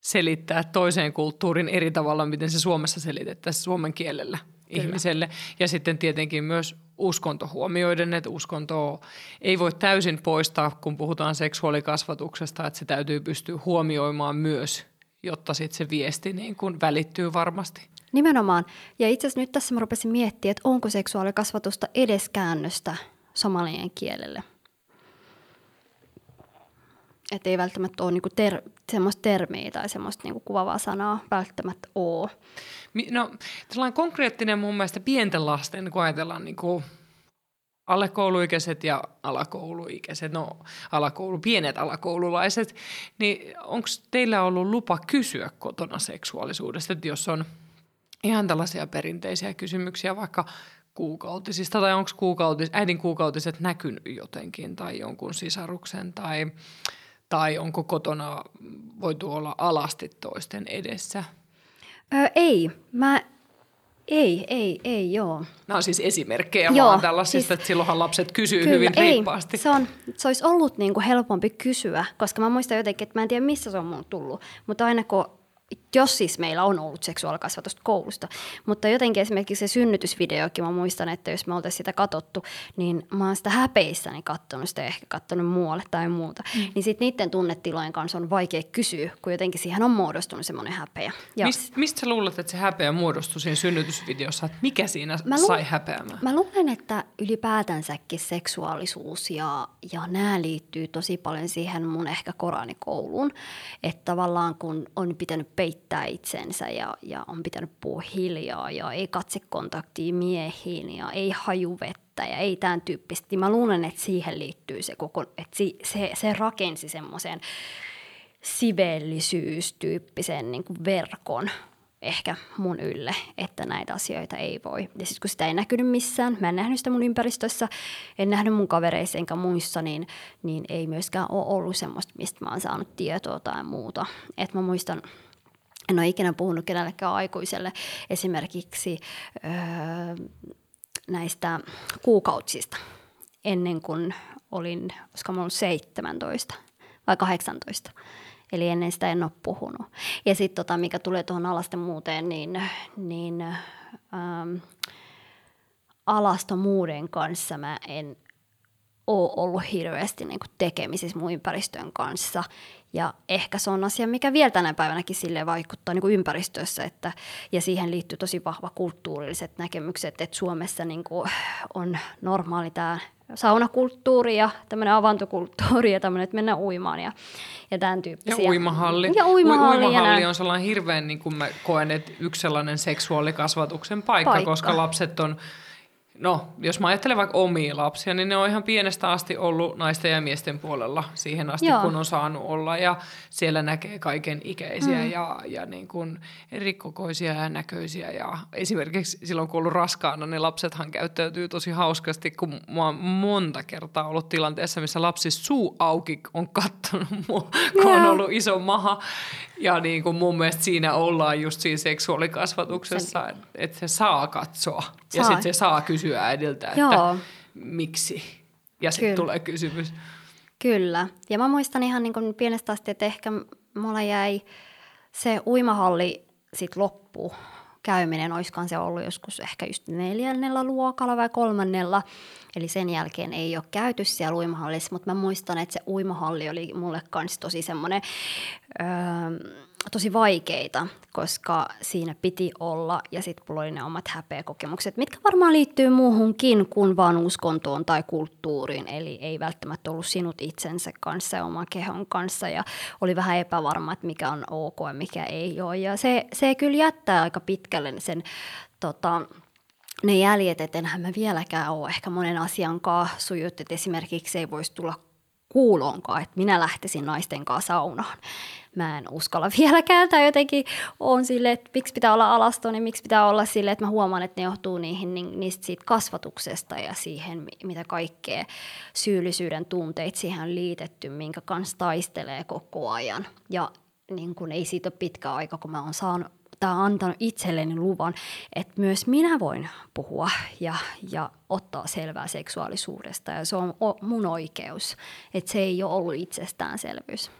selittää toiseen kulttuurin eri tavalla, miten se Suomessa selitettäisiin suomen kielellä Kyllä. ihmiselle. Ja sitten tietenkin myös uskonto huomioiden, että uskonto ei voi täysin poistaa, kun puhutaan seksuaalikasvatuksesta, että se täytyy pystyä huomioimaan myös, jotta sitten se viesti niin kuin välittyy varmasti. Nimenomaan. Ja itse asiassa nyt tässä mä rupesin miettimään, että onko seksuaalikasvatusta edes käännöstä somalien kielelle. Että ei välttämättä ole niinku ter- semmoista termiä tai semmoista niinku kuvavaa sanaa välttämättä ole. No, tällainen konkreettinen mun mielestä pienten lasten, kun ajatellaan niinku alle kouluikäiset ja alakouluikäiset, no alakoulu, pienet alakoululaiset, niin onko teillä ollut lupa kysyä kotona seksuaalisuudesta, että jos on – ihan tällaisia perinteisiä kysymyksiä vaikka kuukautisista tai onko kuukautis, äidin kuukautiset näkynyt jotenkin tai jonkun sisaruksen tai, tai onko kotona voitu olla alasti toisten edessä? Öö, ei, mä ei, ei, ei, joo. Nämä on siis esimerkkejä joo, vaan tällaisista, siis, että silloinhan lapset kysyy kyllä, hyvin ei, reippaasti. Se, on, se olisi ollut niin kuin helpompi kysyä, koska mä muistan jotenkin, että mä en tiedä missä se on mun tullut, mutta aina kun jos siis meillä on ollut seksuaalikasvatusta koulusta. Mutta jotenkin esimerkiksi se synnytysvideokin, mä muistan, että jos me oltaisiin sitä katsottu, niin mä oon sitä häpeissäni katsonut sitä ehkä katsonut muualle tai muuta. Mm. Niin sitten niiden tunnetilojen kanssa on vaikea kysyä, kun jotenkin siihen on muodostunut semmoinen häpeä. Ja Mist, mistä sä luulet, että se häpeä muodostui siinä synnytysvideossa? Että mikä siinä mä lu- sai häpeämään? Mä luulen, että ylipäätänsäkin seksuaalisuus ja, ja nämä liittyy tosi paljon siihen mun ehkä koranikouluun. Että tavallaan kun on pitänyt peittää itsensä ja, ja on pitänyt puhua hiljaa ja ei katsekontaktia miehiin ja ei haju vettä ja ei tämän tyyppistä. Mä luulen, että siihen liittyy se koko, että se, se rakensi semmoisen sivellisyystyyppisen niin kuin verkon ehkä mun ylle, että näitä asioita ei voi. Ja sitten kun sitä ei näkynyt missään, mä en nähnyt sitä mun ympäristössä, en nähnyt mun kavereissa enkä muissa, niin, niin ei myöskään ole ollut semmoista, mistä mä oon saanut tietoa tai muuta. Et mä muistan, en ole ikinä puhunut kenellekään aikuiselle esimerkiksi öö, näistä kuukautsista ennen kuin olin, koska mä olin 17 vai 18 Eli ennen sitä en ole puhunut. Ja sitten tota, mikä tulee tuohon alasten muuteen, niin, niin ähm, alastomuuden kanssa mä en ole ollut hirveästi niin tekemisissä mun ympäristön kanssa. Ja ehkä se on asia, mikä vielä tänä päivänäkin sille vaikuttaa niin kuin ympäristössä, että, ja siihen liittyy tosi vahva kulttuurilliset näkemykset, että Suomessa niin kuin on normaali tämä saunakulttuuri ja tämmöinen avantokulttuuri ja tämmöinen, että mennään uimaan ja, ja tämän tyyppisiä. Ja uimahalli. Ja uimahalli. uimahalli on sellainen hirveän, niin kuin mä koen, että yksi sellainen seksuaalikasvatuksen paikka, paikka. koska lapset on no, jos mä ajattelen vaikka omia lapsia, niin ne on ihan pienestä asti ollut naisten ja miesten puolella siihen asti, Joo. kun on saanut olla. Ja siellä näkee kaiken ikäisiä mm. ja, ja niin kuin erikokoisia ja näköisiä. Ja esimerkiksi silloin, kun ollut raskaana, niin lapsethan käyttäytyy tosi hauskasti, kun mä oon monta kertaa ollut tilanteessa, missä lapsi suu auki on kattonut mua, kun on ollut iso maha. Ja niin kuin mun mielestä siinä ollaan just siinä seksuaalikasvatuksessa, että, että se saa katsoa. Saa. Ja sitten se saa kysyä äidiltä, että Joo. miksi. Ja sitten tulee kysymys. Kyllä. Ja mä muistan ihan niin kuin pienestä asti, että ehkä mulla jäi se uimahalli sitten loppu käyminen, oliskaan se ollut joskus ehkä just neljännellä luokalla vai kolmannella. Eli sen jälkeen ei ole käyty siellä uimahallissa, mutta mä muistan, että se uimahalli oli mulle kanssa tosi semmoinen... Öö, tosi vaikeita, koska siinä piti olla ja sitten mulla oli ne omat häpeäkokemukset, mitkä varmaan liittyy muuhunkin kuin vaan uskontoon tai kulttuuriin. Eli ei välttämättä ollut sinut itsensä kanssa ja oman kehon kanssa ja oli vähän epävarma, että mikä on ok ja mikä ei ole. Ja se, se kyllä jättää aika pitkälle sen tota, ne jäljet, että enhän mä vieläkään ole ehkä monen asian kanssa sujut, että esimerkiksi ei voisi tulla kuuloonkaan, että minä lähtisin naisten kanssa saunaan mä en uskalla vieläkään tai jotenkin on sille, että miksi pitää olla alasto, niin miksi pitää olla sille, että mä huomaan, että ne johtuu niihin, niin, niistä siitä kasvatuksesta ja siihen, mitä kaikkea syyllisyyden tunteita siihen on liitetty, minkä kanssa taistelee koko ajan. Ja niin kun ei siitä ole pitkä aika, kun mä oon saanut tai antanut itselleni luvan, että myös minä voin puhua ja, ja ottaa selvää seksuaalisuudesta ja se on mun oikeus, että se ei ole ollut itsestäänselvyys.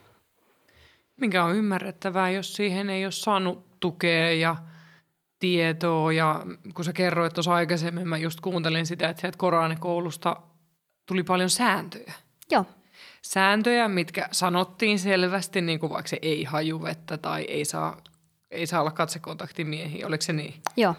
Mikä on ymmärrettävää, jos siihen ei ole saanut tukea ja tietoa. Ja kun sä kerroit tuossa aikaisemmin, mä just kuuntelin sitä, että sieltä Koranikoulusta tuli paljon sääntöjä. Joo. Sääntöjä, mitkä sanottiin selvästi, niin kuin vaikka se ei haju vettä tai ei saa, ei saa olla katsekontaktimiehiä. Oliko se niin? Joo.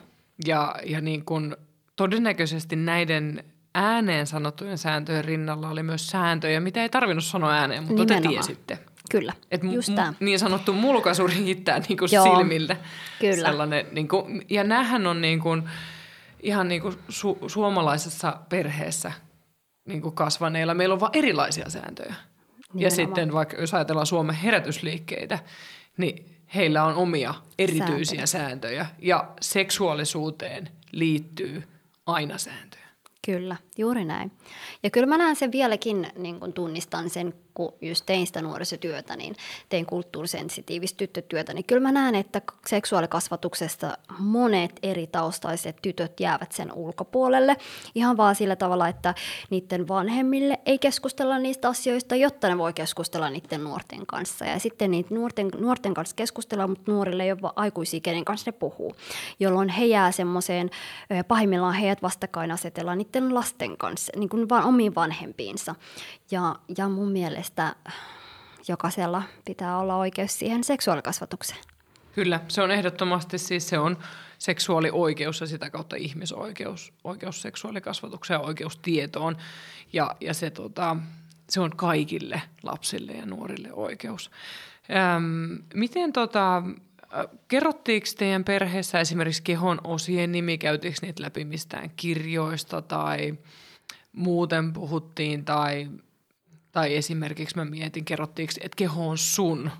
Ja, ja niin kuin todennäköisesti näiden ääneen sanottujen sääntöjen rinnalla oli myös sääntöjä, mitä ei tarvinnut sanoa ääneen, mutta Nimenomaan. te tiesitte. Kyllä, Et just m- Niin sanottu mulkaisu riittää niin kuin silmille. Kyllä. Sellainen, niin kuin, ja näähän on niin kuin, ihan niin kuin su- suomalaisessa perheessä niin kuin kasvaneilla. Meillä on vain erilaisia sääntöjä. Nimenomaan. Ja sitten vaikka jos ajatellaan Suomen herätysliikkeitä, niin heillä on omia erityisiä sääntöjä. sääntöjä. Ja seksuaalisuuteen liittyy aina sääntöjä. Kyllä, juuri näin. Ja kyllä mä näen sen vieläkin, niin kun tunnistan sen kun just tein sitä nuorisotyötä, niin tein kulttuurisensitiivistä tyttötyötä, niin kyllä mä näen, että seksuaalikasvatuksesta monet eri taustaiset tytöt jäävät sen ulkopuolelle. Ihan vaan sillä tavalla, että niiden vanhemmille ei keskustella niistä asioista, jotta ne voi keskustella niiden nuorten kanssa. Ja sitten niitä nuorten, nuorten kanssa keskustellaan, mutta nuorille ei ole aikuisia, kenen kanssa ne puhuu, jolloin he jää semmoiseen, pahimmillaan heidät vastakkain asetellaan niiden lasten kanssa, niin kuin vaan omiin vanhempiinsa. Ja, ja mun mielestä jokaisella pitää olla oikeus siihen seksuaalikasvatukseen. Kyllä, se on ehdottomasti siis se on seksuaalioikeus ja sitä kautta ihmisoikeus, oikeus seksuaalikasvatukseen ja oikeus tietoon. Ja, ja se, tota, se on kaikille lapsille ja nuorille oikeus. Öm, miten tota, kerrottiinko teidän perheessä esimerkiksi kehon osien nimi, käytiinkö niitä läpi mistään kirjoista tai muuten puhuttiin tai, tai esimerkiksi mä mietin, kerrottiinko, että keho on sun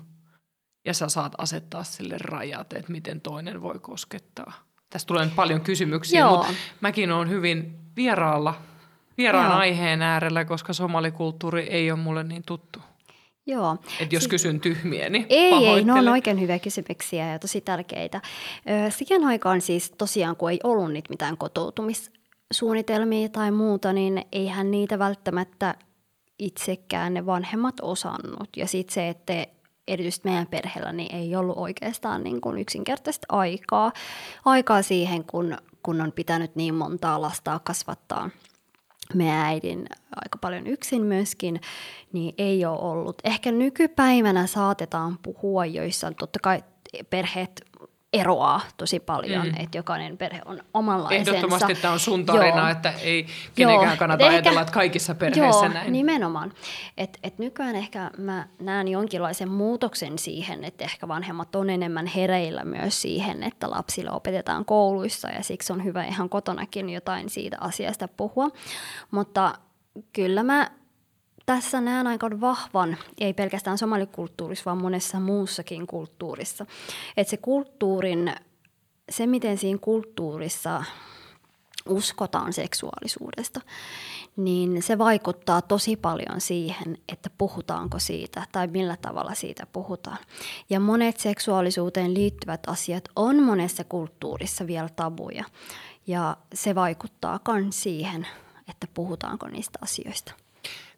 ja sä saat asettaa sille rajat, että miten toinen voi koskettaa. Tästä tulee paljon kysymyksiä, Joo. mutta mäkin olen hyvin vieraalla, vieraan Joo. aiheen äärellä, koska somalikulttuuri ei ole mulle niin tuttu. Joo. Et jos kysyn tyhmiä, niin Ei, ei, ne on oikein hyviä kysymyksiä ja tosi tärkeitä. Siihen aikaan siis tosiaan, kun ei ollut niitä mitään kotoutumissuunnitelmia tai muuta, niin eihän niitä välttämättä itsekään ne vanhemmat osannut. Ja sitten se, että erityisesti meidän perheellä niin ei ollut oikeastaan niin kuin yksinkertaista aikaa, aikaa siihen, kun, kun on pitänyt niin montaa lastaa kasvattaa – meidän äidin aika paljon yksin myöskin, niin ei ole ollut. Ehkä nykypäivänä saatetaan puhua joissain, totta kai perheet eroaa tosi paljon, mm. että jokainen perhe on omanlaisensa. Ehdottomasti tämä on sun tarina, Joo. että ei kenenkään Joo. kannata ehkä, ajatella, että kaikissa perheissä Joo, näin. nimenomaan. Et, et nykyään ehkä mä näen jonkinlaisen muutoksen siihen, että ehkä vanhemmat on enemmän hereillä myös siihen, että lapsille opetetaan kouluissa ja siksi on hyvä ihan kotonakin jotain siitä asiasta puhua. Mutta kyllä mä tässä näen aika vahvan, ei pelkästään somalikulttuurissa, vaan monessa muussakin kulttuurissa. Että se kulttuurin, se miten siinä kulttuurissa uskotaan seksuaalisuudesta, niin se vaikuttaa tosi paljon siihen, että puhutaanko siitä tai millä tavalla siitä puhutaan. Ja monet seksuaalisuuteen liittyvät asiat on monessa kulttuurissa vielä tabuja. Ja se vaikuttaa myös siihen, että puhutaanko niistä asioista.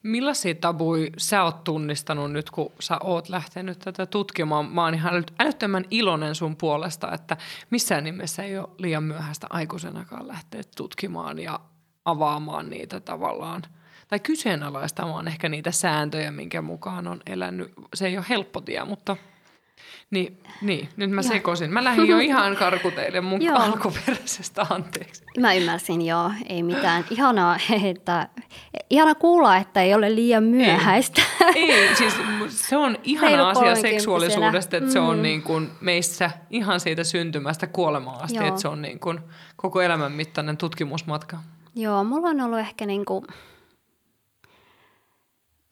Millaisia tabui sä oot tunnistanut nyt, kun sä oot lähtenyt tätä tutkimaan? Mä oon ihan älyttömän iloinen sun puolesta, että missään nimessä ei ole liian myöhäistä aikuisenakaan lähteä tutkimaan ja avaamaan niitä tavallaan. Tai kyseenalaistamaan ehkä niitä sääntöjä, minkä mukaan on elänyt. Se ei ole helppo tie, mutta – niin, niin, nyt mä sekoisin. Mä lähdin jo ihan karkuteille mun joo. alkuperäisestä anteeksi. Mä ymmärsin, joo. Ei mitään. Ihanaa, että, ihana kuulla, että ei ole liian myöhäistä. Ei, ei siis se on ihana asia seksuaalisuudesta, että mm. se on mm. niin kuin meissä ihan siitä syntymästä kuolemaan asti, joo. että se on niin kuin koko elämän mittainen tutkimusmatka. Joo, mulla on ollut ehkä niin kuin,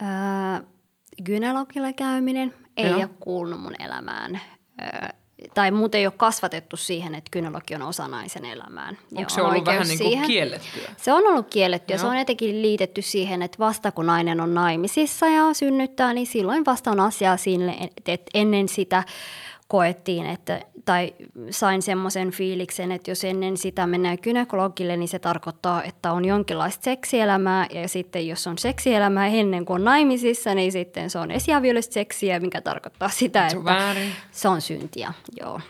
äh, gynekologilla käyminen ei Joo. ole kuulunut mun elämään. tai muuten ei ole kasvatettu siihen, että kynälogi on osa naisen elämään. Onko se ollut vähän niin kuin kiellettyä? Se on ollut kiellettyä. Se on etenkin liitetty siihen, että vasta kun nainen on naimisissa ja synnyttää, niin silloin vasta on asia sille, että ennen sitä koettiin, että, tai sain semmoisen fiiliksen, että jos ennen sitä mennään gynekologille, niin se tarkoittaa, että on jonkinlaista seksielämää, ja sitten jos on seksielämää ennen kuin on naimisissa, niin sitten se on esiaviollista seksiä, mikä tarkoittaa sitä, että väärin. se on syntiä. Joo.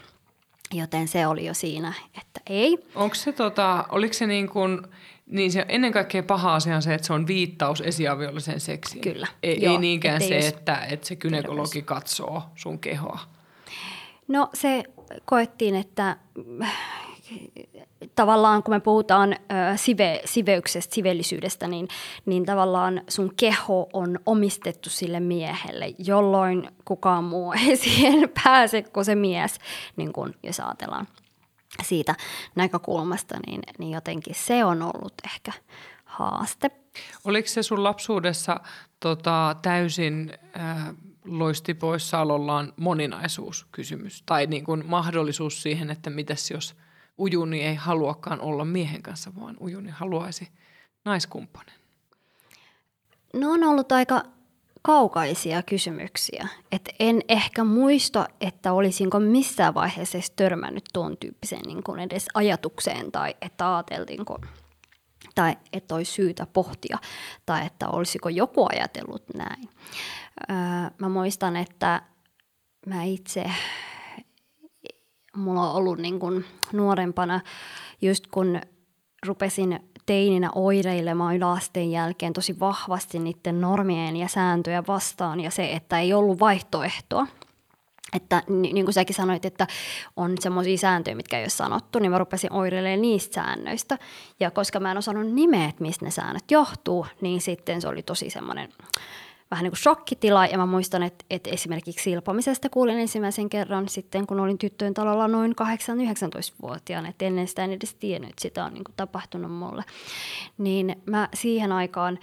Joten se oli jo siinä, että ei. Onko se tota, oliko se niin kuin, niin se ennen kaikkea paha asia on se, että se on viittaus esiaviolliseen seksiin. Kyllä. Ei, Joo, ei niinkään se, että, että se gynekologi katsoo sun kehoa. No se koettiin, että tavallaan kun me puhutaan sive, siveyksestä, sivellisyydestä, niin, niin tavallaan sun keho on omistettu sille miehelle, jolloin kukaan muu ei siihen pääse kuin se mies, niin kun, jos ajatellaan siitä näkökulmasta, niin, niin jotenkin se on ollut ehkä haaste. Oliko se sun lapsuudessa tota, täysin äh, loisti poissaolollaan moninaisuuskysymys tai niin kuin mahdollisuus siihen, että mitäs jos ujuni ei haluakaan olla miehen kanssa, vaan ujuni haluaisi naiskumppanin? No on ollut aika kaukaisia kysymyksiä. Et en ehkä muista, että olisinko missään vaiheessa törmännyt tuon tyyppiseen niin kuin edes ajatukseen tai että ajateltiinko tai että olisi syytä pohtia tai että olisiko joku ajatellut näin. Öö, mä muistan, että mä itse, mulla on ollut niin kuin nuorempana, just kun rupesin teininä oireilemaan yläasteen jälkeen tosi vahvasti niiden normien ja sääntöjä vastaan ja se, että ei ollut vaihtoehtoa. Että niin kuin säkin sanoit, että on semmoisia sääntöjä, mitkä ei ole sanottu, niin mä rupesin oireilemaan niistä säännöistä. Ja koska mä en osannut nimeä, että mistä ne säännöt johtuu, niin sitten se oli tosi semmoinen vähän niin kuin shokkitila. Ja mä muistan, että, että esimerkiksi silpomisesta kuulin ensimmäisen kerran sitten, kun olin tyttöjen talolla noin 8-19-vuotiaana. Että ennen sitä en edes tiennyt, että sitä on niin kuin tapahtunut mulle. Niin mä siihen aikaan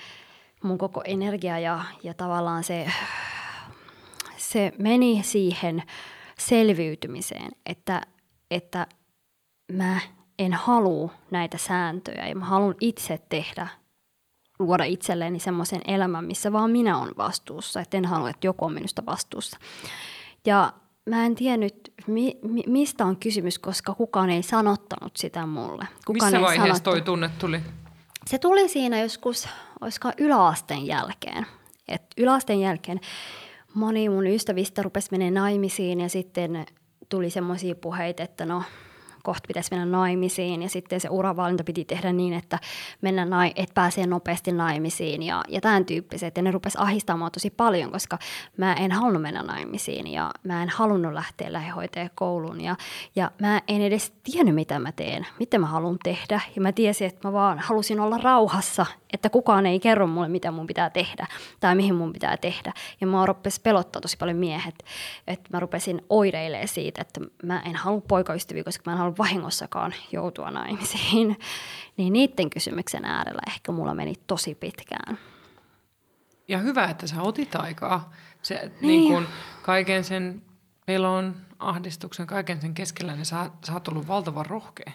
mun koko energia ja, ja tavallaan se, se meni siihen selviytymiseen, että, että mä en halua näitä sääntöjä ja mä haluan itse tehdä luoda itselleni semmoisen elämän, missä vaan minä olen vastuussa, että en halua, että joku on minusta vastuussa. Ja mä en tiennyt, mi, mi, mistä on kysymys, koska kukaan ei sanottanut sitä mulle. Kukaan Missä vaiheessa sanottu. toi tunne tuli? Se tuli siinä joskus, olisiko yläasteen jälkeen. Et yläasteen jälkeen moni mun ystävistä rupesi menemään naimisiin ja sitten tuli semmoisia puheita, että no kohta pitäisi mennä naimisiin ja sitten se uravalinta piti tehdä niin, että, mennä nai- että pääsee nopeasti naimisiin ja, ja tämän tyyppiset. Ja ne rupesi ahistamaan tosi paljon, koska mä en halunnut mennä naimisiin ja mä en halunnut lähteä lähihoitajakouluun ja, ja mä en edes tiennyt, mitä mä teen, mitä mä haluan tehdä. Ja mä tiesin, että mä vaan halusin olla rauhassa, että kukaan ei kerro mulle, mitä mun pitää tehdä tai mihin mun pitää tehdä. Ja mä rupesi pelottaa tosi paljon miehet, että mä rupesin oireilemaan siitä, että mä en halua poikaystäviä, koska mä en halua vahingossakaan joutua naimisiin. Niin niiden kysymyksen äärellä ehkä mulla meni tosi pitkään. Ja hyvä, että sä otit aikaa. Se, niin. Niin. Niin kun kaiken sen pelon, ahdistuksen, kaiken sen keskellä, niin sä, sä oot ollut valtavan rohkea.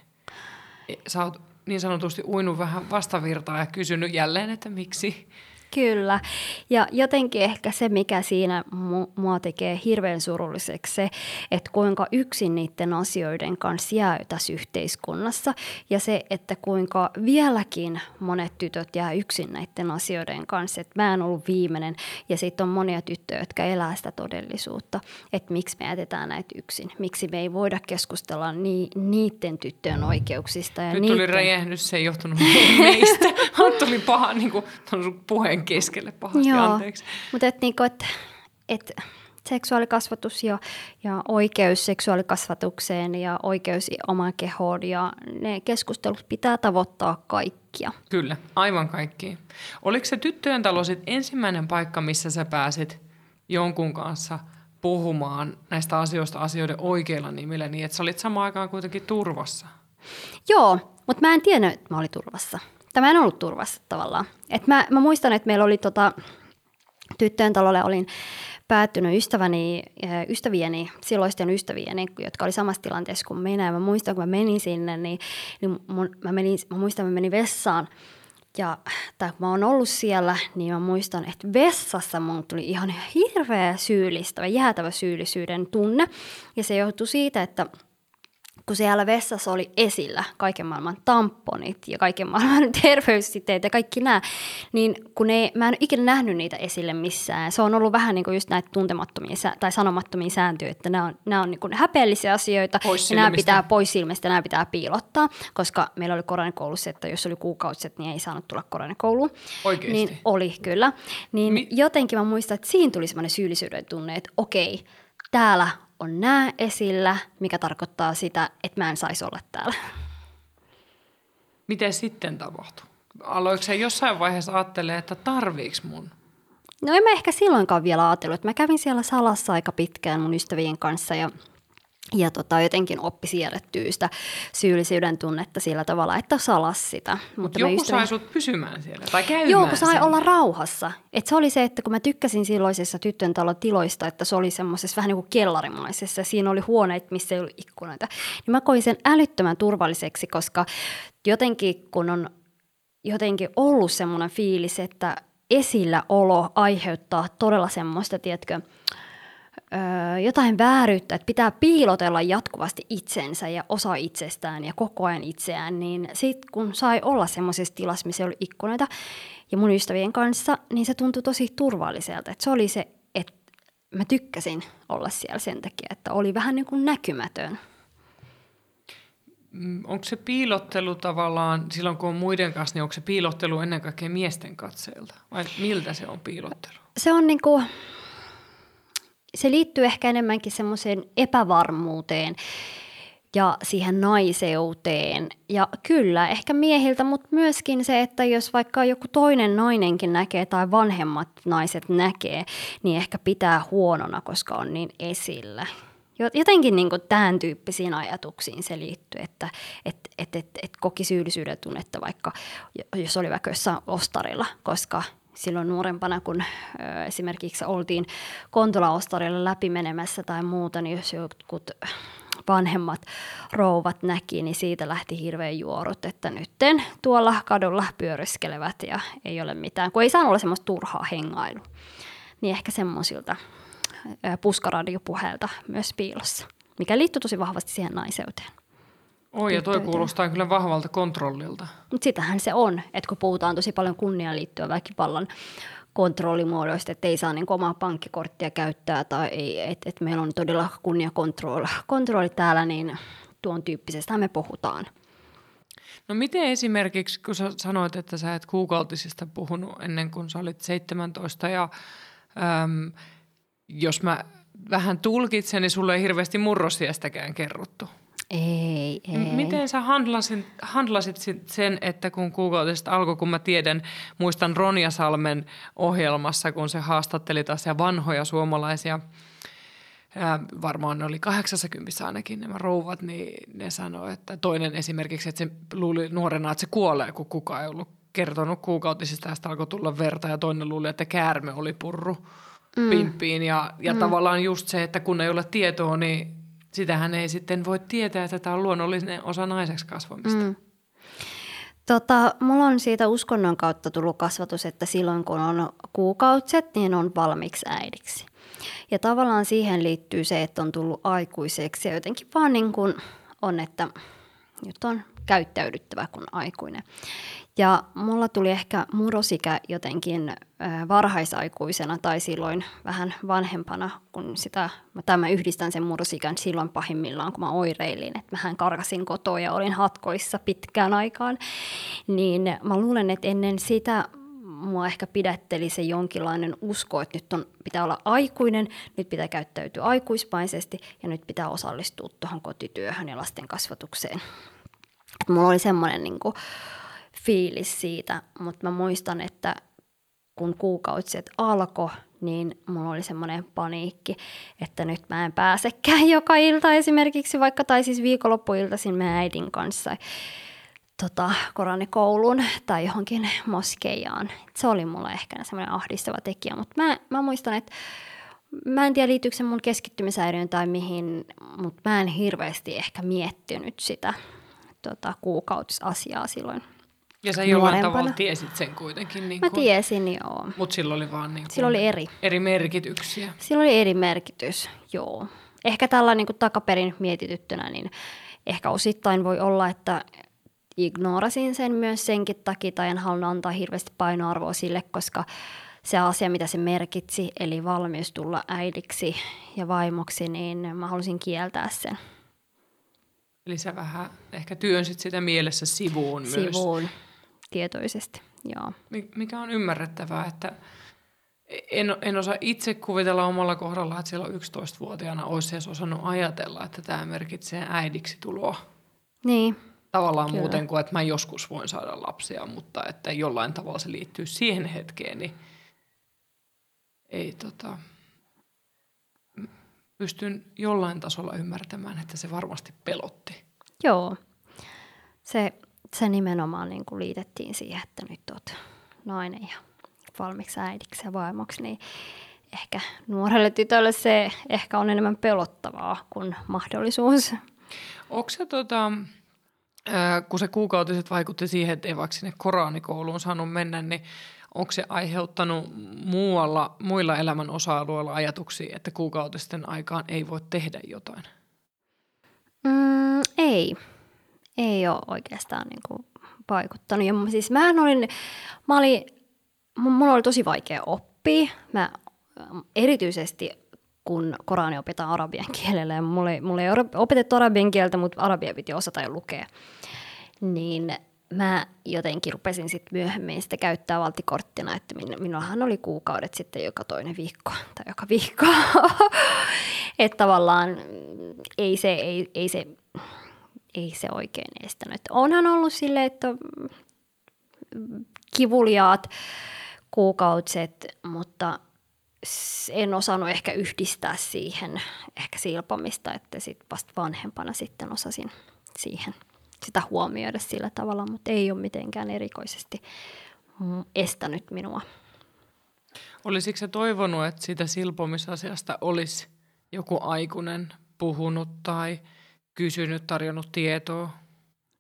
Sä oot niin sanotusti uinut vähän vastavirtaa ja kysynyt jälleen, että miksi. Kyllä. Ja jotenkin ehkä se, mikä siinä mu- mua tekee hirveän surulliseksi, se, että kuinka yksin niiden asioiden kanssa jää tässä yhteiskunnassa. Ja se, että kuinka vieläkin monet tytöt jää yksin näiden asioiden kanssa. Että mä en ollut viimeinen. Ja sitten on monia tyttöjä, jotka elää sitä todellisuutta. Että miksi me jätetään näitä yksin. Miksi me ei voida keskustella ni- niiden tyttöjen oikeuksista. Ja Nyt niiden... tuli räjähdys, se ei johtunut meistä. Tuli paha niin kuin, puheen keskelle pahasti, Joo, anteeksi. mutta et niinku, et, et seksuaalikasvatus ja, ja oikeus seksuaalikasvatukseen ja oikeus omaan kehoon ja ne keskustelut pitää tavoittaa kaikkia. Kyllä, aivan kaikki. Oliko se tyttöjen talo sit ensimmäinen paikka, missä sä pääsit jonkun kanssa puhumaan näistä asioista asioiden oikeilla nimillä, niin että sä olit samaan aikaan kuitenkin turvassa? Joo, mutta mä en tiennyt, että mä olin turvassa. Tai mä en ollut turvassa tavallaan. Et mä, mä muistan, että meillä oli tota, tyttöjen talolle olin päättynyt ystäväni, eh, ystävieni, silloisten ystävieni, jotka oli samassa tilanteessa kuin minä. Ja mä muistan, kun mä menin sinne, niin, niin mun, mä, menin, mä muistan, mä menin vessaan. Ja tai kun mä oon ollut siellä, niin mä muistan, että vessassa mun tuli ihan hirveä syyllistävä, jäätävä syyllisyyden tunne. Ja se johtui siitä, että kun siellä vessassa oli esillä kaiken maailman tamponit ja kaiken maailman terveyssiteet ja kaikki nämä, niin kun ei, mä en ole ikinä nähnyt niitä esille missään. Se on ollut vähän niin kuin just näitä tuntemattomia tai sanomattomia sääntöjä, että nämä on, nämä on niin kuin häpeällisiä asioita Pois ja nämä pitää pois silmistä, nämä pitää piilottaa, koska meillä oli koronakoulussa, että jos oli kuukausiset, niin ei saanut tulla koronakouluun. Oikeesti? Niin oli, kyllä. Niin Mi- jotenkin mä muistan, että siinä tuli semmoinen syyllisyyden tunne, että okei, täällä on nämä esillä, mikä tarkoittaa sitä, että mä en saisi olla täällä. Miten sitten tapahtui? Aloiko se jossain vaiheessa ajattelee, että tarviiks mun? No en mä ehkä silloinkaan vielä ajatellut, mä kävin siellä salassa aika pitkään mun ystävien kanssa ja ja tota, jotenkin oppi siirrettyä sitä syyllisyyden tunnetta sillä tavalla, että salas sitä. Mutta joku ystävät- sai sut pysymään siellä tai käymään Joo, kun sai siellä. olla rauhassa. Et se oli se, että kun mä tykkäsin silloisessa tyttön talon tiloista, että se oli semmoisessa vähän niin kuin kellarimaisessa, siinä oli huoneet, missä ei ollut ikkunoita, niin mä koin sen älyttömän turvalliseksi, koska jotenkin kun on jotenkin ollut semmoinen fiilis, että esilläolo aiheuttaa todella semmoista, tiedätkö, öö, jotain vääryyttä, että pitää piilotella jatkuvasti itsensä ja osa itsestään ja koko ajan itseään, niin sitten kun sai olla semmoisessa tilassa, missä oli ikkunoita ja mun ystävien kanssa, niin se tuntui tosi turvalliselta. Että se oli se, että mä tykkäsin olla siellä sen takia, että oli vähän niin kuin näkymätön. Mm, onko se piilottelu tavallaan, silloin kun on muiden kanssa, niin onko se piilottelu ennen kaikkea miesten katseilta? Vai miltä se on piilottelu? Se on niin kuin, se liittyy ehkä enemmänkin semmoiseen epävarmuuteen ja siihen naiseuteen. Ja kyllä, ehkä miehiltä, mutta myöskin se, että jos vaikka joku toinen nainenkin näkee tai vanhemmat naiset näkee, niin ehkä pitää huonona, koska on niin esillä. Jotenkin niin kuin tämän tyyppisiin ajatuksiin se liittyy, että et, et, et, et koki syyllisyyden tunnetta vaikka, jos oli vaikka jossain ostarilla, koska silloin nuorempana, kun esimerkiksi oltiin Kontula-ostarilla läpimenemässä tai muuta, niin jos jotkut vanhemmat rouvat näki, niin siitä lähti hirveän juorut, että nytten tuolla kadulla pyöriskelevät ja ei ole mitään, kun ei saa olla semmoista turhaa hengailu. Niin ehkä semmoisilta puskaradiopuheelta myös piilossa, mikä liittyy tosi vahvasti siihen naiseuteen. Oi, ja toi kuulostaa kyllä vahvalta kontrollilta. Mutta sitähän se on, että kun puhutaan tosi paljon kunniaan liittyen väkivallan kontrollimuodoista, että ei saa niin omaa pankkikorttia käyttää tai että et meillä on todella kunniakontrolli kontrolli täällä, niin tuon tyyppisestä me puhutaan. No miten esimerkiksi, kun sä sanoit, että sä et kuukautisista puhunut ennen kuin sä olit 17 ja äm, jos mä vähän tulkitsen, niin sulle ei hirveästi murrosiestäkään kerrottu. Ei, ei. Miten sä handlasit, handlasit sen, että kun kuukautisesta alkoi, kun mä tiedän, muistan Ronja Salmen ohjelmassa, kun se haastatteli taas ja vanhoja suomalaisia, ää, varmaan ne oli 80 ainakin nämä rouvat, niin ne sanoi, että toinen esimerkiksi, että se luuli nuorena, että se kuolee, kun kukaan ei ollut kertonut kuukautisista, ja alkoi tulla verta, ja toinen luuli, että käärme oli purru mm. pimppiin, ja, ja mm. tavallaan just se, että kun ei ole tietoa, niin sitähän ei sitten voi tietää, että tämä on luonnollinen osa naiseksi kasvamista. Mm. Tota, mulla on siitä uskonnon kautta tullut kasvatus, että silloin kun on kuukautset, niin on valmiiksi äidiksi. Ja tavallaan siihen liittyy se, että on tullut aikuiseksi ja jotenkin vaan niin kuin on, että nyt on käyttäydyttävä kuin aikuinen. Ja mulla tuli ehkä murrosikä jotenkin varhaisaikuisena tai silloin vähän vanhempana, kun sitä, tai mä yhdistän sen murrosikän silloin pahimmillaan, kun mä oireilin, että mähän karkasin kotoa ja olin hatkoissa pitkään aikaan, niin mä luulen, että ennen sitä mua ehkä pidätteli se jonkinlainen usko, että nyt on, pitää olla aikuinen, nyt pitää käyttäytyä aikuispaisesti ja nyt pitää osallistua tuohon kotityöhön ja lasten kasvatukseen. Mulla oli semmoinen niin fiilis siitä, mutta mä muistan, että kun kuukausiset alkoi, niin mulla oli semmoinen paniikki, että nyt mä en pääsekään joka ilta esimerkiksi, vaikka tai siis viikonloppuiltaisin meidän äidin kanssa tota, koranikouluun tai johonkin moskeijaan. Se oli mulle ehkä semmoinen ahdistava tekijä, mutta mä, mä muistan, että mä en tiedä liittyykö se mun keskittymisääriön tai mihin, mutta mä en hirveästi ehkä miettinyt sitä tota, kuukautisasiaa silloin ja sä jollain tavalla tiesit sen kuitenkin. Niin Mä kun, tiesin, joo. Mutta silloin oli vaan niin silloin oli eri. eri merkityksiä. Silloin oli eri merkitys, joo. Ehkä tällä niin kuin takaperin mietityttynä, niin ehkä osittain voi olla, että ignorasin sen myös senkin takia, tai en halunnut antaa hirveästi painoarvoa sille, koska se asia, mitä se merkitsi, eli valmius tulla äidiksi ja vaimoksi, niin mä halusin kieltää sen. Eli sä vähän ehkä työnsit sitä mielessä sivuun, sivuun. myös. Sivuun, tietoisesti, joo. Mikä on ymmärrettävää, että en, en osaa itse kuvitella omalla kohdalla, että silloin 11-vuotiaana olisi edes osannut ajatella, että tämä merkitsee äidiksi tuloa. Niin. Tavallaan Kyllä. muuten kuin, että mä joskus voin saada lapsia, mutta että jollain tavalla se liittyy siihen hetkeen, niin ei tota, pystyn jollain tasolla ymmärtämään, että se varmasti pelotti. Joo. Se se nimenomaan niin kuin liitettiin siihen, että nyt olet nainen ja valmiiksi äidiksi ja vaimoksi, niin ehkä nuorelle tytölle se ehkä on enemmän pelottavaa kuin mahdollisuus. Onko se tota, kun se kuukautiset vaikutti siihen, että ei vaikka sinne koraanikouluun saanut mennä, niin onko se aiheuttanut muualla, muilla elämän osa-alueilla ajatuksia, että kuukautisten aikaan ei voi tehdä jotain? Mm, ei. Ei ole oikeastaan niin kuin vaikuttanut. Ja siis mähän olin, mä olin, mulla oli tosi vaikea oppia. Mä erityisesti kun Korani opetaan arabian kielellä ja mulle, mulle ei opetettu arabian kieltä, mutta arabia piti osata jo lukea. Niin mä jotenkin rupesin sitten myöhemmin sitä käyttää valtikorttina, että minullahan oli kuukaudet sitten joka toinen viikko tai joka viikko. että tavallaan ei se, ei, ei se, ei se oikein estänyt. Onhan ollut sille, että kivuliaat kuukautiset, mutta en osannut ehkä yhdistää siihen ehkä silpomista, että sitten vasta vanhempana sitten osasin siihen sitä huomioida sillä tavalla, mutta ei ole mitenkään erikoisesti estänyt minua. Olisiko se toivonut, että siitä silpomisasiasta olisi joku aikuinen puhunut tai kysynyt, tarjonnut tietoa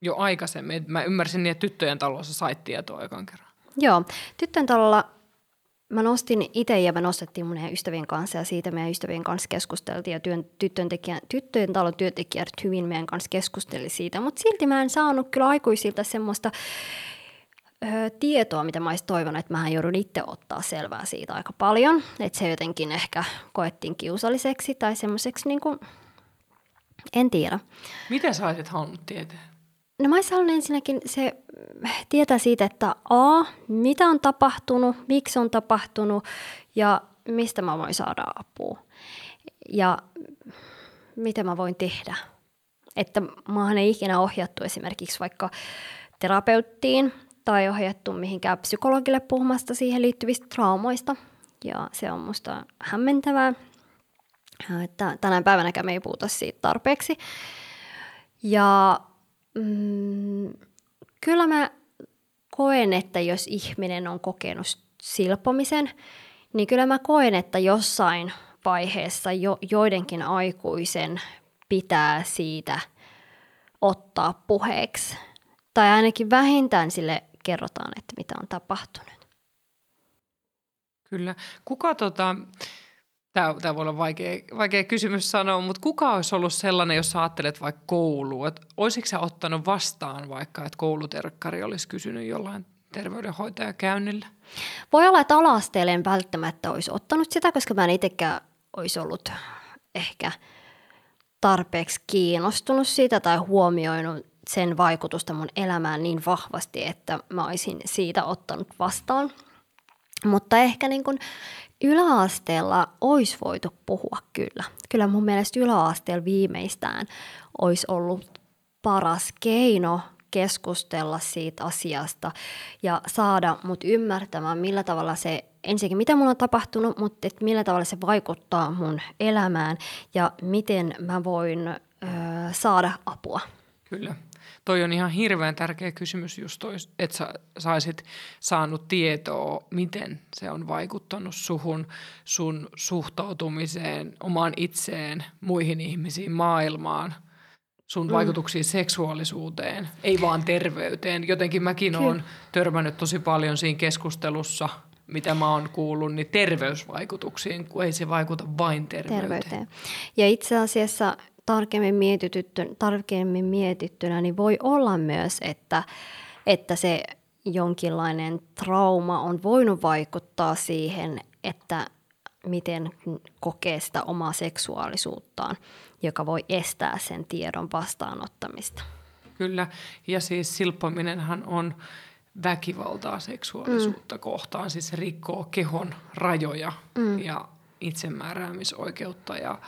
jo aikaisemmin? Mä ymmärsin niin, että tyttöjen talossa sait tietoa ekan kerran. Joo, tyttöjen talolla mä nostin itse ja me nostettiin mun ystävien kanssa ja siitä meidän ystävien kanssa keskusteltiin ja työn, tyttöjen, tyttöjen talon työntekijät hyvin meidän kanssa keskusteli siitä, mutta silti mä en saanut kyllä aikuisilta semmoista ö, tietoa, mitä mä olisin toivonut, että mä joudun itse ottaa selvää siitä aika paljon, että se jotenkin ehkä koettiin kiusalliseksi tai semmoiseksi niin kuin, en tiedä. Mitä sä olisit halunnut tietää? No mä olisin ensinnäkin se tietää siitä, että A, mitä on tapahtunut, miksi on tapahtunut ja mistä mä voin saada apua. Ja mitä mä voin tehdä. Että maahan ei ikinä ohjattu esimerkiksi vaikka terapeuttiin tai ohjattu mihinkään psykologille puhumasta siihen liittyvistä traumoista. Ja se on musta hämmentävää, että tänä päivänäkään me ei puhuta siitä tarpeeksi. Ja mm, kyllä mä koen, että jos ihminen on kokenut silpomisen, niin kyllä mä koen, että jossain vaiheessa jo, joidenkin aikuisen pitää siitä ottaa puheeksi. Tai ainakin vähintään sille kerrotaan, että mitä on tapahtunut. Kyllä. Kuka tota, Tämä, tämä voi olla vaikea, vaikea kysymys sanoa, mutta kuka olisi ollut sellainen, jos ajattelet vaikka koulua? Että olisitko sä ottanut vastaan vaikka, että kouluterkkari olisi kysynyt jollain terveydenhoitajakäynnillä? Voi olla, että ala en välttämättä olisi ottanut sitä, koska mä en itsekään olisi ollut ehkä tarpeeksi kiinnostunut siitä tai huomioinut sen vaikutusta mun elämään niin vahvasti, että mä olisin siitä ottanut vastaan. Mutta ehkä niin kuin yläasteella olisi voitu puhua kyllä. Kyllä mun mielestä yläasteella viimeistään olisi ollut paras keino keskustella siitä asiasta ja saada mut ymmärtämään, millä tavalla se, ensinnäkin mitä mulla on tapahtunut, mutta että millä tavalla se vaikuttaa mun elämään ja miten mä voin ö, saada apua. Kyllä toi on ihan hirveän tärkeä kysymys just toi, että sä saisit saanut tietoa, miten se on vaikuttanut suhun, sun suhtautumiseen, omaan itseen, muihin ihmisiin, maailmaan, sun mm. vaikutuksiin seksuaalisuuteen, ei vaan terveyteen. Jotenkin mäkin olen törmännyt tosi paljon siinä keskustelussa, mitä mä oon kuullut, niin terveysvaikutuksiin, kun ei se vaikuta vain terveyteen. terveyteen. Ja itse asiassa tarkemmin, mietitty, tarkemmin mietittynä, niin voi olla myös, että, että se jonkinlainen trauma on voinut vaikuttaa siihen, että miten kokee sitä omaa seksuaalisuuttaan, joka voi estää sen tiedon vastaanottamista. Kyllä, ja siis silppominenhan on väkivaltaa seksuaalisuutta mm. kohtaan, siis se rikkoo kehon rajoja mm. ja itsemääräämisoikeutta ja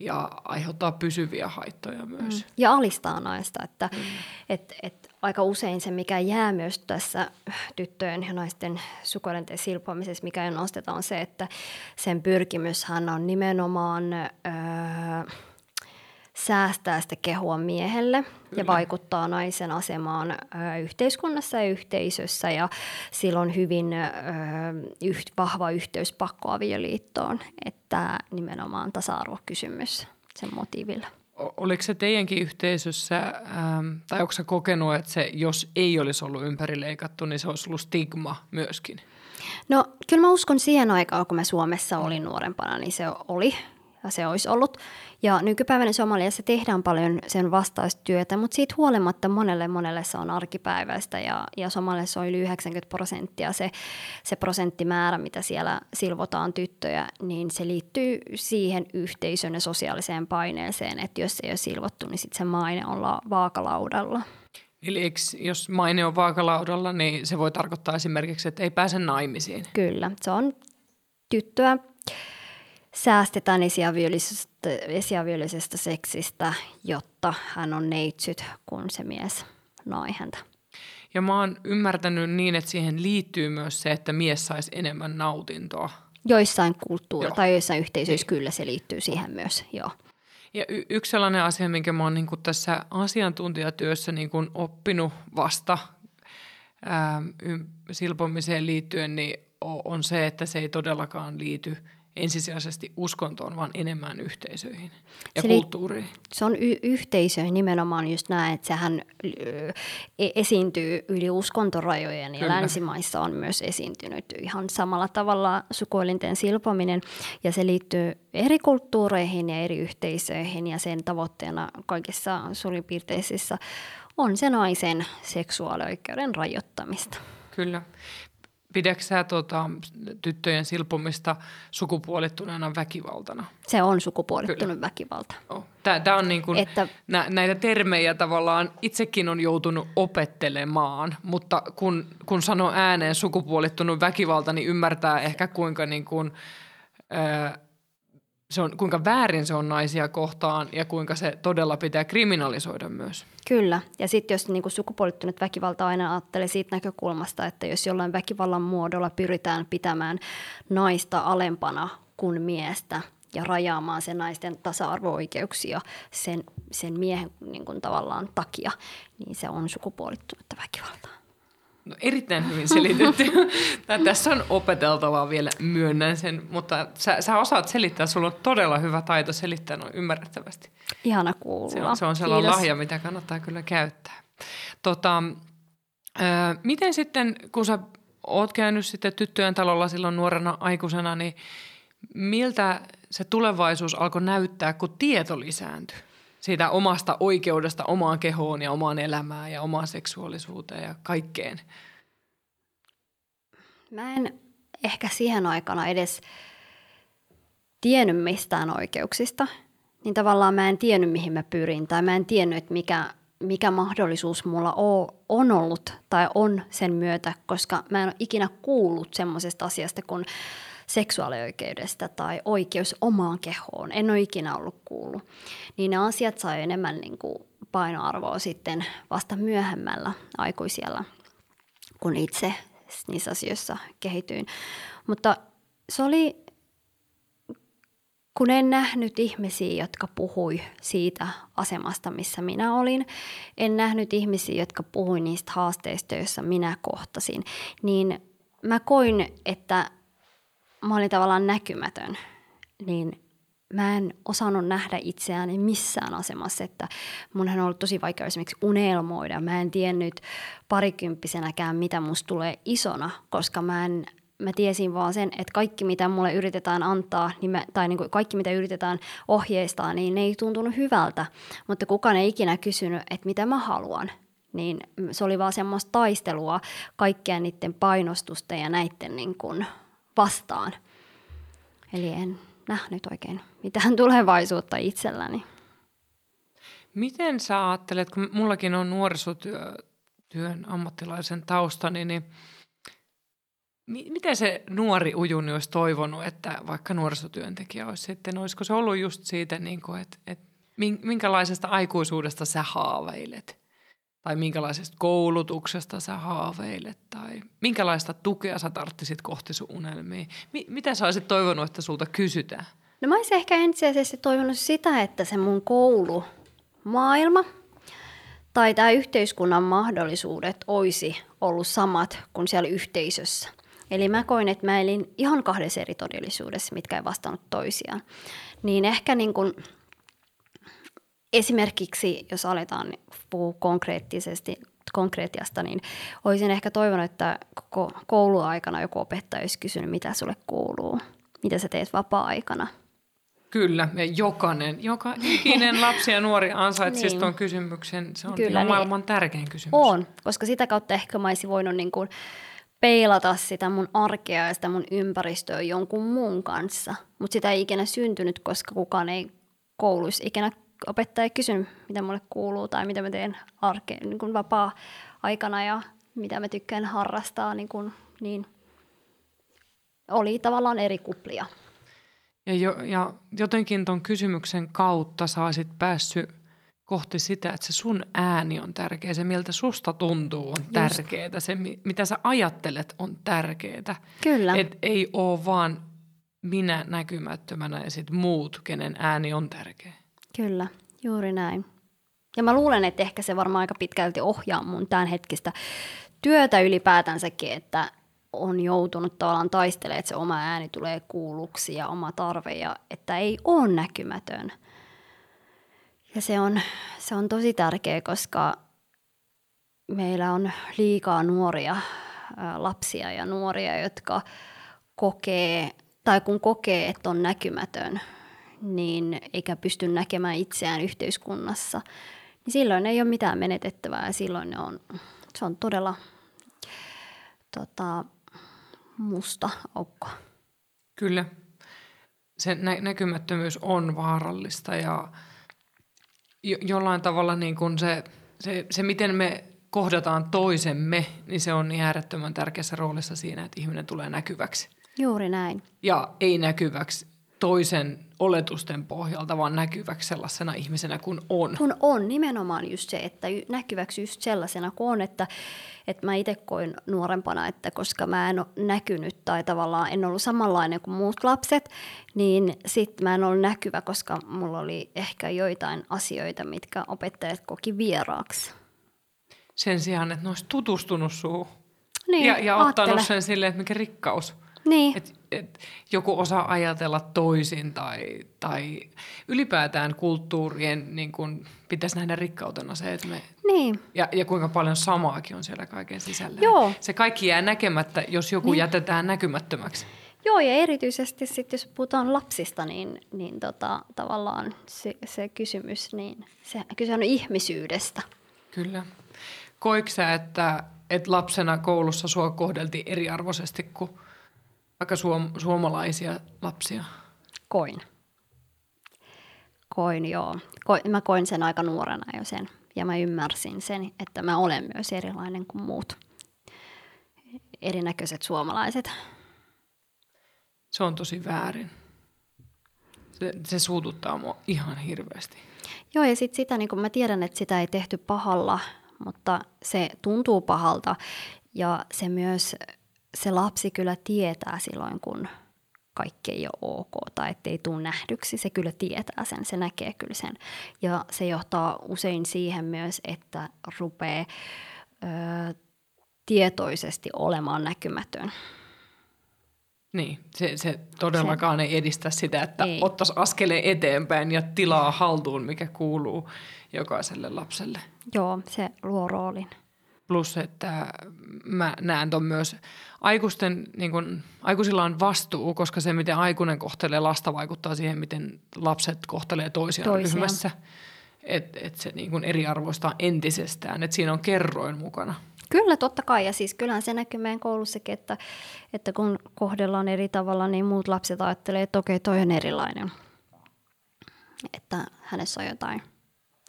ja aiheuttaa pysyviä haittoja myös. Mm. Ja alistaa naista, että mm. et, et aika usein se, mikä jää myös tässä tyttöjen ja naisten sukuelinten silpoamisessa, mikä jo nostetaan, on se, että sen pyrkimyshän on nimenomaan... Öö, säästää sitä kehua miehelle Kyllä. ja vaikuttaa naisen asemaan ö, yhteiskunnassa ja yhteisössä ja sillä on hyvin ö, yht, vahva yhteys pakkoavioliittoon, että nimenomaan tasa-arvokysymys sen motiivilla. Oliko se teidänkin yhteisössä, ähm, tai onko kokenut, että se, jos ei olisi ollut ympärileikattu, niin se olisi ollut stigma myöskin? No kyllä mä uskon siihen aikaan, kun mä Suomessa olin nuorempana, niin se oli ja se olisi ollut. Ja nykypäivänä Somaliassa tehdään paljon sen vastaustyötä, mutta siitä huolimatta monelle monelle se on arkipäiväistä ja, ja Somaliassa on yli 90 prosenttia se, se prosenttimäärä, mitä siellä silvotaan tyttöjä, niin se liittyy siihen yhteisön ja sosiaaliseen paineeseen, että jos ei ole silvottu, niin sitten se maine on vaakalaudalla. Eli eikö, jos maine on vaakalaudalla, niin se voi tarkoittaa esimerkiksi, että ei pääse naimisiin? Kyllä, se on tyttöä säästetään esiaviolisesta, esiaviolisesta seksistä, jotta hän on neitsyt, kun se mies nai häntä. Ja mä oon ymmärtänyt niin, että siihen liittyy myös se, että mies saisi enemmän nautintoa. Joissain kulttuureissa tai joissain yhteisöissä niin. kyllä se liittyy siihen myös, joo. Ja y- yksi sellainen asia, minkä mä oon niin tässä asiantuntijatyössä niin oppinut vasta ää, y- silpomiseen liittyen, niin on se, että se ei todellakaan liity – ensisijaisesti uskontoon, vaan enemmän yhteisöihin ja se kulttuuriin. Se on y- yhteisö nimenomaan just näin, että sehän e- esiintyy yli uskontorajojen ja Kyllä. länsimaissa on myös esiintynyt ihan samalla tavalla sukuelinten silpominen ja se liittyy eri kulttuureihin ja eri yhteisöihin ja sen tavoitteena kaikissa sulipiirteisissä on se naisen seksuaalioikeuden rajoittamista. Kyllä. Pidätkö sä tota, tyttöjen silpomista sukupuolittuneena väkivaltana? Se on sukupuolittunut Kyllä. väkivalta. Oh. Tämä on niin kuin, että, nä, näitä termejä tavallaan itsekin on joutunut opettelemaan, mutta kun, kun sanoo ääneen sukupuolittunut väkivalta, niin ymmärtää ehkä kuinka niin kuin, ää, se on, kuinka väärin se on naisia kohtaan ja kuinka se todella pitää kriminalisoida myös. Kyllä. Ja sitten jos niin sukupuolittunut väkivalta aina ajattelee siitä näkökulmasta, että jos jollain väkivallan muodolla pyritään pitämään naista alempana kuin miestä ja rajaamaan sen naisten tasa-arvo-oikeuksia sen, sen miehen niin kuin tavallaan takia, niin se on sukupuolittunutta väkivaltaa. No, erittäin hyvin selitetty. Tässä on opeteltavaa vielä, myönnän sen, mutta sä, sä osaat selittää, sulla on todella hyvä taito selittää noin ymmärrettävästi. Ihana kuulla. Se on, se on sellainen Kiitos. lahja, mitä kannattaa kyllä käyttää. Tota, ää, miten sitten, kun sä oot käynyt sitten tyttöjen talolla silloin nuorena aikuisena, niin miltä se tulevaisuus alkoi näyttää, kun tieto lisääntyi? Siitä omasta oikeudesta omaan kehoon ja omaan elämään ja omaan seksuaalisuuteen ja kaikkeen? Mä en ehkä siihen aikana edes tiennyt mistään oikeuksista. Niin tavallaan mä en tiennyt, mihin mä pyrin, tai mä en tiennyt, että mikä, mikä mahdollisuus mulla on ollut tai on sen myötä, koska mä en ole ikinä kuullut semmoisesta asiasta kuin seksuaalioikeudesta tai oikeus omaan kehoon. En ole ikinä ollut kuullut. Niin ne asiat sai enemmän niin kuin painoarvoa sitten vasta myöhemmällä aikuisella, kun itse niissä asioissa kehityin. Mutta se oli, kun en nähnyt ihmisiä, jotka puhui siitä asemasta, missä minä olin, en nähnyt ihmisiä, jotka puhui niistä haasteista, joissa minä kohtasin, niin mä koin, että mä olin tavallaan näkymätön, niin mä en osannut nähdä itseäni missään asemassa, että munhan on ollut tosi vaikea esimerkiksi unelmoida. Mä en tiennyt parikymppisenäkään, mitä musta tulee isona, koska mä en mä tiesin vaan sen, että kaikki mitä mulle yritetään antaa, niin mä, tai niin kuin kaikki mitä yritetään ohjeistaa, niin ne ei tuntunut hyvältä. Mutta kukaan ei ikinä kysynyt, että mitä mä haluan. Niin se oli vaan semmoista taistelua kaikkien niiden painostusta ja näiden niin kuin vastaan. Eli en nähnyt oikein mitään tulevaisuutta itselläni. Miten sä ajattelet, kun mullakin on nuorisotyön ammattilaisen taustani, niin miten se nuori ujuni olisi toivonut, että vaikka nuorisotyöntekijä olisi sitten, olisiko se ollut just siitä, niin kuin, että, että minkälaisesta aikuisuudesta sä haaveilet? Tai minkälaisesta koulutuksesta sä haaveilet tai minkälaista tukea sä tarttisit kohti sun unelmia? M- mitä sä olisit toivonut, että sulta kysytään? No mä olisin ehkä ensisijaisesti toivonut sitä, että se mun koulu, maailma tai tämä yhteiskunnan mahdollisuudet olisi ollut samat kuin siellä yhteisössä. Eli mä koin, että mä elin ihan kahdessa eri todellisuudessa, mitkä ei vastannut toisiaan. Niin ehkä niin kun Esimerkiksi, jos aletaan puhua konkreettisesti konkreettiasta, niin olisin ehkä toivonut, että koko kouluaikana joku opettaja olisi kysynyt, mitä sulle kuuluu, mitä sä teet vapaa-aikana. Kyllä, ja jokainen, joka ikinen lapsi ja nuori ansaitsisi niin. tuon kysymyksen. Se on Kyllä, niin. maailman tärkein kysymys. On, koska sitä kautta ehkä mä olisin voinut niin kuin peilata sitä mun arkea ja sitä mun ympäristöä jonkun muun kanssa. Mutta sitä ei ikinä syntynyt, koska kukaan ei kouluissa ikinä opettaja kysynyt, mitä mulle kuuluu tai mitä mä teen arkeen niin kuin vapaa-aikana ja mitä mä tykkään harrastaa, niin, kuin, niin oli tavallaan eri kuplia. Ja, jo, ja jotenkin tuon kysymyksen kautta sä olisit päässyt kohti sitä, että se sun ääni on tärkeä, se miltä susta tuntuu on tärkeää, se mitä sä ajattelet on tärkeää. Kyllä. Et ei ole vaan minä näkymättömänä ja sitten muut, kenen ääni on tärkeä. Kyllä, juuri näin. Ja mä luulen, että ehkä se varmaan aika pitkälti ohjaa mun tämänhetkistä työtä ylipäätänsäkin, että on joutunut tavallaan taistelemaan, että se oma ääni tulee kuulluksi ja oma tarve, ja että ei ole näkymätön. Ja se on, se on tosi tärkeä, koska meillä on liikaa nuoria lapsia ja nuoria, jotka kokee, tai kun kokee, että on näkymätön, niin eikä pysty näkemään itseään yhteiskunnassa, niin silloin ei ole mitään menetettävää ja silloin ne on, se on todella tota, musta aukko. Kyllä. Se nä- näkymättömyys on vaarallista ja jo- jollain tavalla niin kuin se, se, se, miten me kohdataan toisemme, niin se on niin äärettömän tärkeässä roolissa siinä, että ihminen tulee näkyväksi. Juuri näin. Ja ei näkyväksi toisen oletusten pohjalta, vaan näkyväksi sellaisena ihmisenä kuin on. Kun on, nimenomaan just se, että näkyväksi just sellaisena kuin on, että, että mä itse koin nuorempana, että koska mä en ole näkynyt tai tavallaan en ollut samanlainen kuin muut lapset, niin sitten mä en ollut näkyvä, koska mulla oli ehkä joitain asioita, mitkä opettajat koki vieraaksi. Sen sijaan, että ne olisi tutustunut suun niin, ja, ja ottanut sen silleen, että mikä rikkaus. Niin. Et, et joku osaa ajatella toisin tai, tai ylipäätään kulttuurien niin kun, pitäisi nähdä rikkautena se, että me... Niin. Ja, ja kuinka paljon samaakin on siellä kaiken sisällä. Joo. Se kaikki jää näkemättä, jos joku niin. jätetään näkymättömäksi. Joo, ja erityisesti sitten, jos puhutaan lapsista, niin, niin tota, tavallaan se, se kysymys, niin se kyse on ihmisyydestä. Kyllä. Koiko sä, että, että lapsena koulussa sua kohdeltiin eriarvoisesti kuin vaikka suom- suomalaisia lapsia? Koin. Koin, joo. Koin, mä koin sen aika nuorena jo sen. Ja mä ymmärsin sen, että mä olen myös erilainen kuin muut erinäköiset suomalaiset. Se on tosi väärin. Se, se suututtaa mua ihan hirveästi. Joo, ja sit sitä, niin kun mä tiedän, että sitä ei tehty pahalla, mutta se tuntuu pahalta. Ja se myös se lapsi kyllä tietää silloin, kun kaikki ei ole ok tai ettei tule nähdyksi. Se kyllä tietää sen, se näkee kyllä sen. Ja se johtaa usein siihen myös, että rupeaa ö, tietoisesti olemaan näkymätön. Niin, se, se todellakaan se, ei edistä sitä, että ei. ottaisi askeleen eteenpäin ja tilaa haltuun, mikä kuuluu jokaiselle lapselle. Joo, se luo roolin. Plus, että mä näen ton myös aikuisten, niin kun, aikuisilla on vastuu, koska se, miten aikuinen kohtelee lasta, vaikuttaa siihen, miten lapset kohtelee toisiaan, toisiaan. ryhmässä. Että et se niin kun eriarvoistaa entisestään, että siinä on kerroin mukana. Kyllä, totta kai. Ja siis kyllähän se näkyy meidän koulussakin, että, että kun kohdellaan eri tavalla, niin muut lapset ajattelee, että okei, toi on erilainen. Että hänessä on jotain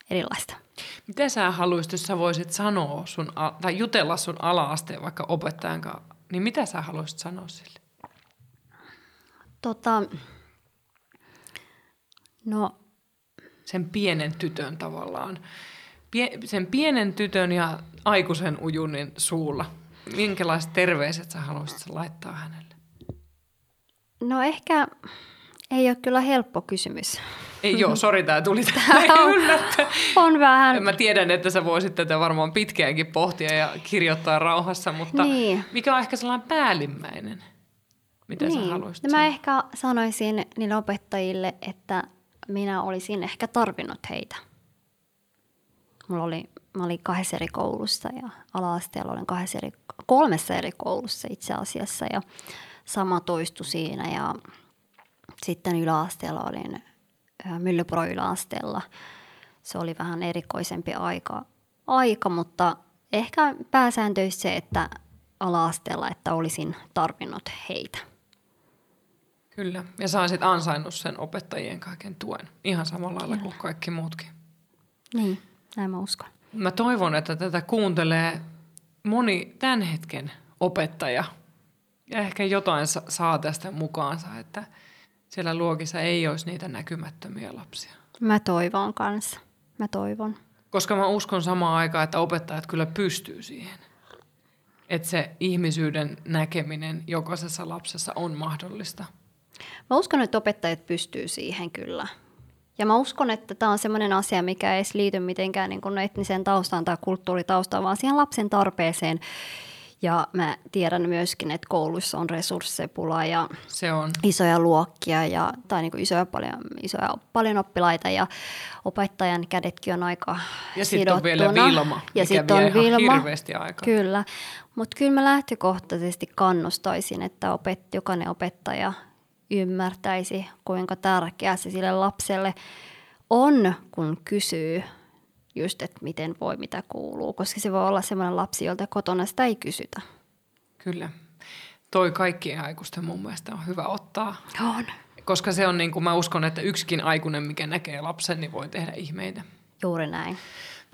erilaista. Mitä sä haluaisit, jos sä voisit sanoa sun, tai jutella sun ala-asteen vaikka opettajan kanssa, niin mitä sä haluaisit sanoa sille? Tota, no... Sen pienen tytön tavallaan. Pie, sen pienen tytön ja aikuisen ujunnin suulla. Minkälaiset terveiset sä haluaisit laittaa hänelle? No ehkä ei ole kyllä helppo kysymys. Ei joo, sori tämä tuli on, on vähän. Mä tiedän, että sä voisit tätä varmaan pitkäänkin pohtia ja kirjoittaa rauhassa, mutta niin. mikä on ehkä sellainen päällimmäinen, mitä niin. sä haluaisit no, Mä ehkä sanoisin niille opettajille, että minä olisin ehkä tarvinnut heitä. mulla oli, mä olin kahdessa eri koulussa ja ala-asteella olin kahdessa eri, kolmessa eri koulussa itse asiassa ja sama toistui siinä ja sitten yläasteella olin Myllypuro yläasteella. Se oli vähän erikoisempi aika, aika mutta ehkä pääsääntöisesti se, että ala-asteella, että olisin tarvinnut heitä. Kyllä, ja sä olisit ansainnut sen opettajien kaiken tuen, ihan samalla lailla kuin kaikki muutkin. Niin, näin mä uskon. Mä toivon, että tätä kuuntelee moni tämän hetken opettaja. Ja ehkä jotain saa tästä mukaansa, että siellä luokissa ei olisi niitä näkymättömiä lapsia. Mä toivon kanssa. Mä toivon. Koska mä uskon samaan aikaan, että opettajat kyllä pystyy siihen. Että se ihmisyyden näkeminen jokaisessa lapsessa on mahdollista. Mä uskon, että opettajat pystyy siihen kyllä. Ja mä uskon, että tämä on sellainen asia, mikä ei liity mitenkään niin etniseen taustaan tai kulttuuritaustaan, vaan siihen lapsen tarpeeseen. Ja mä tiedän myöskin, että kouluissa on resurssipula ja Se on. isoja luokkia ja, tai niin kuin isoja, paljon, isoja paljon oppilaita ja opettajan kädetkin on aika Ja sitten on vielä Vilma, ja sitten on Vilma. hirveästi aikaa. Kyllä, mutta kyllä mä lähtökohtaisesti kannustaisin, että opet, jokainen opettaja ymmärtäisi, kuinka tärkeää se sille lapselle on, kun kysyy just, että miten voi, mitä kuuluu, koska se voi olla sellainen lapsi, jolta kotona sitä ei kysytä. Kyllä. Toi kaikkien aikuisten mun mielestä on hyvä ottaa. On. Koska se on niin kuin mä uskon, että yksikin aikuinen, mikä näkee lapsen, niin voi tehdä ihmeitä. Juuri näin.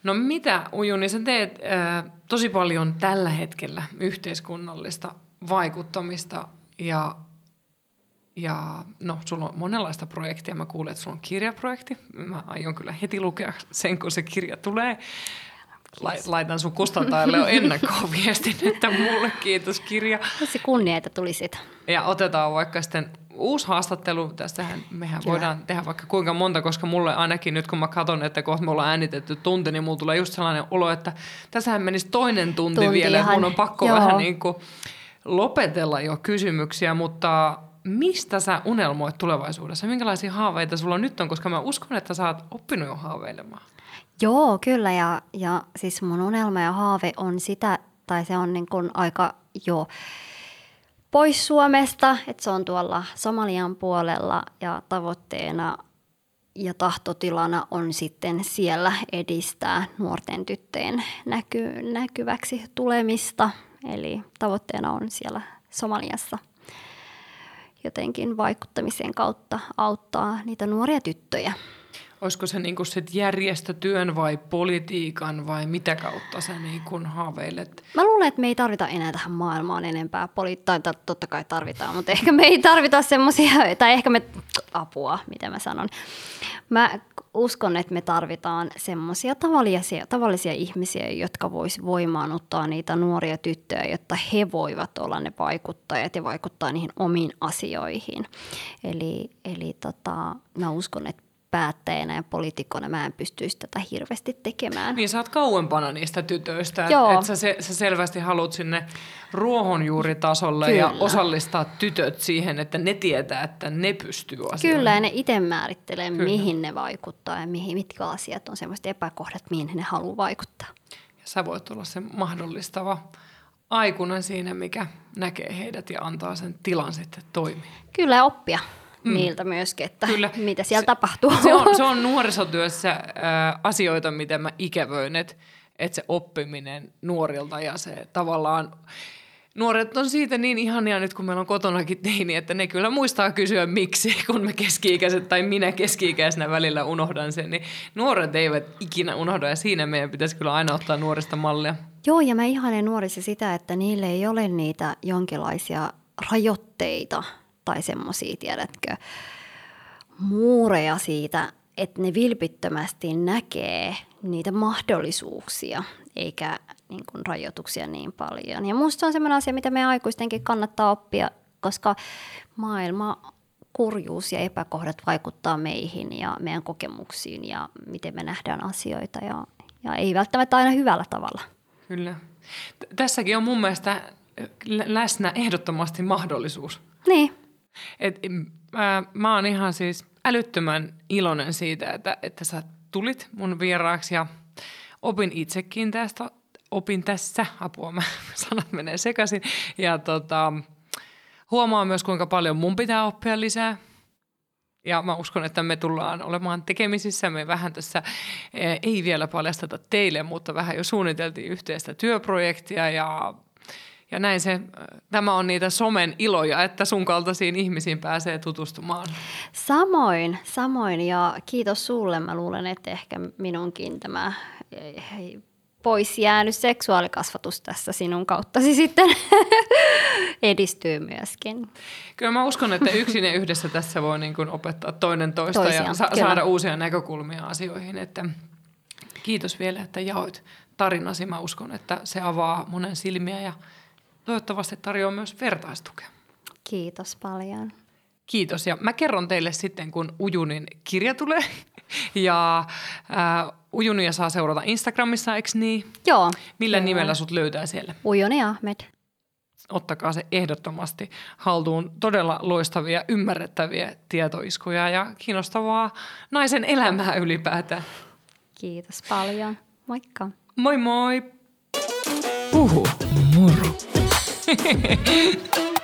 No mitä Ujuni, sä teet äh, tosi paljon tällä hetkellä yhteiskunnallista vaikuttamista ja ja no, sulla on monenlaista projektia. Mä kuulen, että sulla on kirjaprojekti. Mä aion kyllä heti lukea sen, kun se kirja tulee. Laitan sun kustantajalle jo ennakkoon viestin, että mulle kiitos kirja. Se kunnia, että tulisit. Ja otetaan vaikka sitten uusi haastattelu. Tästähän mehän Kyllä. voidaan tehdä vaikka kuinka monta, koska mulle ainakin nyt kun mä katson, että kohta me ollaan äänitetty tunti, niin mulla tulee just sellainen olo, että tässähän menisi toinen tunti, tunti vielä. Ihan, mun on pakko joo. vähän niin kuin lopetella jo kysymyksiä, mutta mistä sä unelmoit tulevaisuudessa? Minkälaisia haaveita sulla nyt on? Koska mä uskon, että sä oot oppinut jo haaveilemaan. Joo, kyllä. Ja, ja siis mun unelma ja haave on sitä, tai se on niin kuin aika jo pois Suomesta, että se on tuolla Somalian puolella ja tavoitteena ja tahtotilana on sitten siellä edistää nuorten tyttöjen näky, näkyväksi tulemista. Eli tavoitteena on siellä Somaliassa – jotenkin vaikuttamisen kautta auttaa niitä nuoria tyttöjä. Olisiko se niin sit järjestötyön vai politiikan vai mitä kautta sä niin haaveilet? Mä luulen, että me ei tarvita enää tähän maailmaan enempää poliittaa. Totta kai tarvitaan, mutta ehkä me ei tarvita semmoisia, tai ehkä me apua, mitä mä sanon. Mä uskon, että me tarvitaan semmoisia tavallisia, tavallisia ihmisiä, jotka vois voimaanuttaa niitä nuoria tyttöjä, jotta he voivat olla ne vaikuttajat ja vaikuttaa niihin omiin asioihin. Eli, eli tota, mä uskon, että päättäjänä ja poliitikkona mä en pystyisi tätä hirveästi tekemään. Niin sä oot kauempana niistä tytöistä, että et sä, se, sä selvästi haluat sinne ruohonjuuritasolle Kyllä. ja osallistaa tytöt siihen, että ne tietää, että ne pystyy asioihin. Kyllä ja ne itse määrittelee, Kyllä. mihin ne vaikuttaa ja mihin, mitkä asiat on semmoista epäkohdat, mihin ne haluaa vaikuttaa. Ja sä voit olla se mahdollistava aikuinen siinä, mikä näkee heidät ja antaa sen tilan sitten toimia. Kyllä oppia mm. niiltä myöskin, että Kyllä. mitä siellä se, tapahtuu. Se on, se on nuorisotyössä äh, asioita, mitä mä ikävöin, että et se oppiminen nuorilta ja se tavallaan nuoret on siitä niin ihania nyt, kun meillä on kotonakin teini, että ne kyllä muistaa kysyä miksi, kun me keski-ikäiset tai minä keski-ikäisenä välillä unohdan sen, niin nuoret eivät ikinä unohda ja siinä meidän pitäisi kyllä aina ottaa nuorista mallia. Joo, ja mä ihanen nuorissa sitä, että niille ei ole niitä jonkinlaisia rajoitteita tai semmoisia, tiedätkö, muureja siitä, että ne vilpittömästi näkee niitä mahdollisuuksia eikä niin kuin, rajoituksia niin paljon. Ja minusta se on semmoinen asia, mitä meidän aikuistenkin kannattaa oppia, koska maailma kurjuus ja epäkohdat vaikuttaa meihin ja meidän kokemuksiin ja miten me nähdään asioita ja, ja ei välttämättä aina hyvällä tavalla. Kyllä. Tässäkin on mun mielestä läsnä ehdottomasti mahdollisuus. Niin. Et, mä, mä oon ihan siis älyttömän iloinen siitä, että, että sä tulit mun vieraaksi ja opin itsekin tästä, opin tässä, apua, mä, sanat menee sekaisin. Ja tota, huomaan myös, kuinka paljon mun pitää oppia lisää. Ja mä uskon, että me tullaan olemaan tekemisissä. Me vähän tässä, eh, ei vielä paljasteta teille, mutta vähän jo suunniteltiin yhteistä työprojektia ja ja näin se, tämä on niitä somen iloja, että sun kaltaisiin ihmisiin pääsee tutustumaan. Samoin, samoin ja kiitos sulle. Mä luulen, että ehkä minunkin tämä pois jäänyt seksuaalikasvatus tässä sinun kauttasi sitten edistyy myöskin. Kyllä mä uskon, että yksin ja yhdessä tässä voi niin kuin opettaa toinen toista Toisiaan, ja sa- saada uusia näkökulmia asioihin. Että kiitos vielä, että jaoit tarinasi. Mä uskon, että se avaa monen silmiä ja toivottavasti tarjoaa myös vertaistukea. Kiitos paljon. Kiitos. Ja mä kerron teille sitten, kun Ujunin kirja tulee. Ja äh, Ujunia saa seurata Instagramissa, eikö niin? Joo. Millä kyllä. nimellä sut löytää siellä? Ujuni Ahmed. Ottakaa se ehdottomasti haltuun. Todella loistavia, ymmärrettäviä tietoiskuja ja kiinnostavaa naisen elämää ylipäätään. Kiitos paljon. Moikka. Moi moi! Puhu Ha ha ha ha!